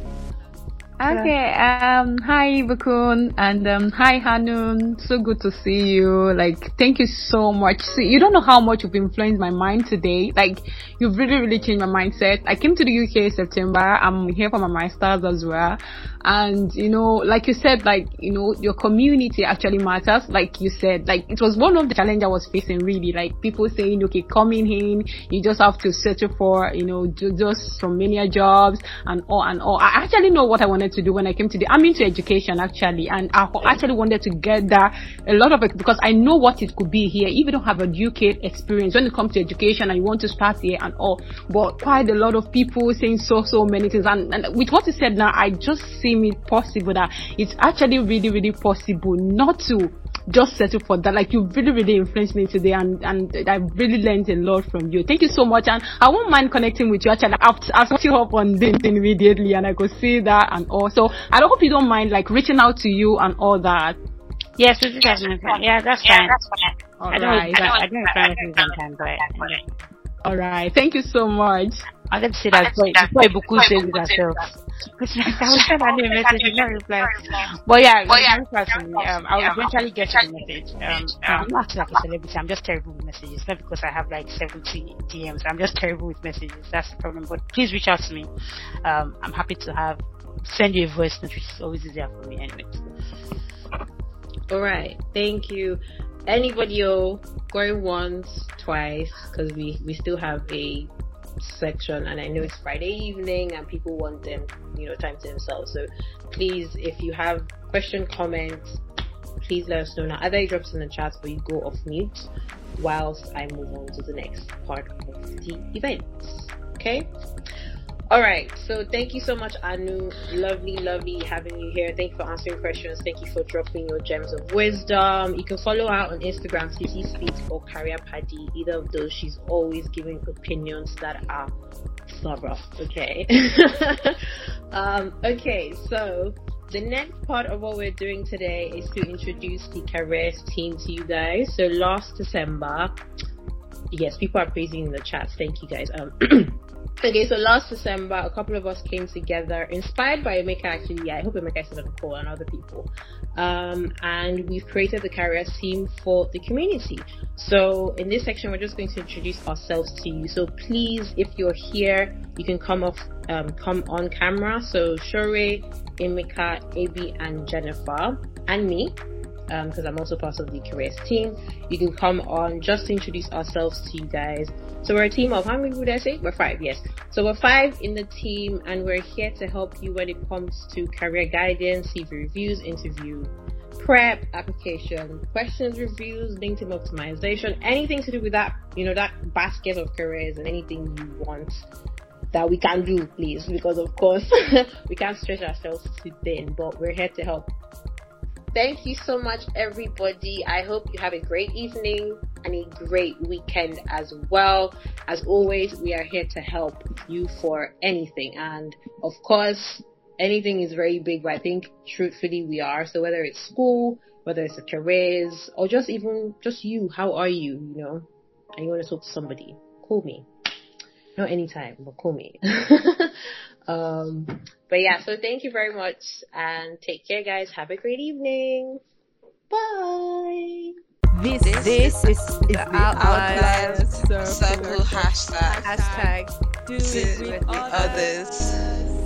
Okay, um, hi Bakun and um, hi Hanun. So good to see you. Like, thank you so much. See, you don't know how much you've influenced my mind today. Like, you've really, really changed my mindset. I came to the UK in September. I'm here for my masters as well. And, you know, like you said, like, you know, your community actually matters. Like you said, like, it was one of the challenge I was facing really. Like, people saying, okay, coming in, you just have to settle for, you know, just some many jobs and all and all. I actually know what I wanted to do when I came to the, I'm into education actually. And I actually wanted to get that, a lot of it, because I know what it could be here. If you don't have a UK experience when it comes to education and you want to start here and all, but quite a lot of people saying so, so many things. And, and with what you said now, I just see seem it possible that it's actually really, really possible not to just settle for that. Like you really, really influenced me today and, and I really learned a lot from you. Thank you so much. And I won't mind connecting with you. Actually, I've, I've you up on LinkedIn immediately and I could see that and also I hope you don't mind like reaching out to you and all that. Yes, this is definitely Yeah, that's fine. Yeah, that's fine. All I don't, right. I don't, I don't refer to sometimes, but. All right. Thank you so much. I didn't say that before, before Ibukun says it herself. I will send her a message and not reply. But yeah, but yeah, personally, um, I will eventually get to the message. Um, I'm not like a celebrity. I'm just terrible with messages. Not because I have like 70 DMs. I'm just terrible with messages. That's the problem. But please reach out to me. Um, I'm happy to have send you a voice note, which is always easier for me anyway. All right. Thank you. Anybody going once, twice, because we we still have a section and I know it's Friday evening and people want them, you know, time to themselves. So please, if you have question, comments, please let us know now. Either you drop in the chat or you go off mute whilst I move on to the next part of the event. Okay? All right. So thank you so much, Anu. Lovely, lovely having you here. Thank you for answering questions. Thank you for dropping your gems of wisdom. You can follow her on Instagram, CC Speaks or Career Paddy. Either of those. She's always giving opinions that are thorough. Okay. um, okay. So the next part of what we're doing today is to introduce the careers team to you guys. So last December, yes, people are praising in the chat. Thank you guys. Um, Okay, so last December, a couple of us came together, inspired by Emeka actually. Yeah, I hope Emeka is on the call and other people. Um, and we've created the career team for the community. So in this section, we're just going to introduce ourselves to you. So please, if you're here, you can come off, um, come on camera. So Shore, Emeka, Ab, and Jennifer, and me because um, I'm also part of the careers team. You can come on just introduce ourselves to you guys. So we're a team of how many would I say? We're five, yes. So we're five in the team, and we're here to help you when it comes to career guidance, CV reviews, interview prep, application, questions, reviews, LinkedIn optimization, anything to do with that, you know, that basket of careers and anything you want that we can do, please, because of course we can't stretch ourselves too thin, but we're here to help Thank you so much, everybody. I hope you have a great evening and a great weekend as well. As always, we are here to help you for anything. And of course, anything is very big, but I think truthfully we are. So whether it's school, whether it's a careers, or just even just you, how are you, you know, and you want to talk to somebody, call me. Not anytime, but call me. Um, but yeah, so thank you very much and take care, guys. Have a great evening. Bye. This this, this is, is the, the Outliers Circle, circle hashtag. Hashtag do it with, with others. others.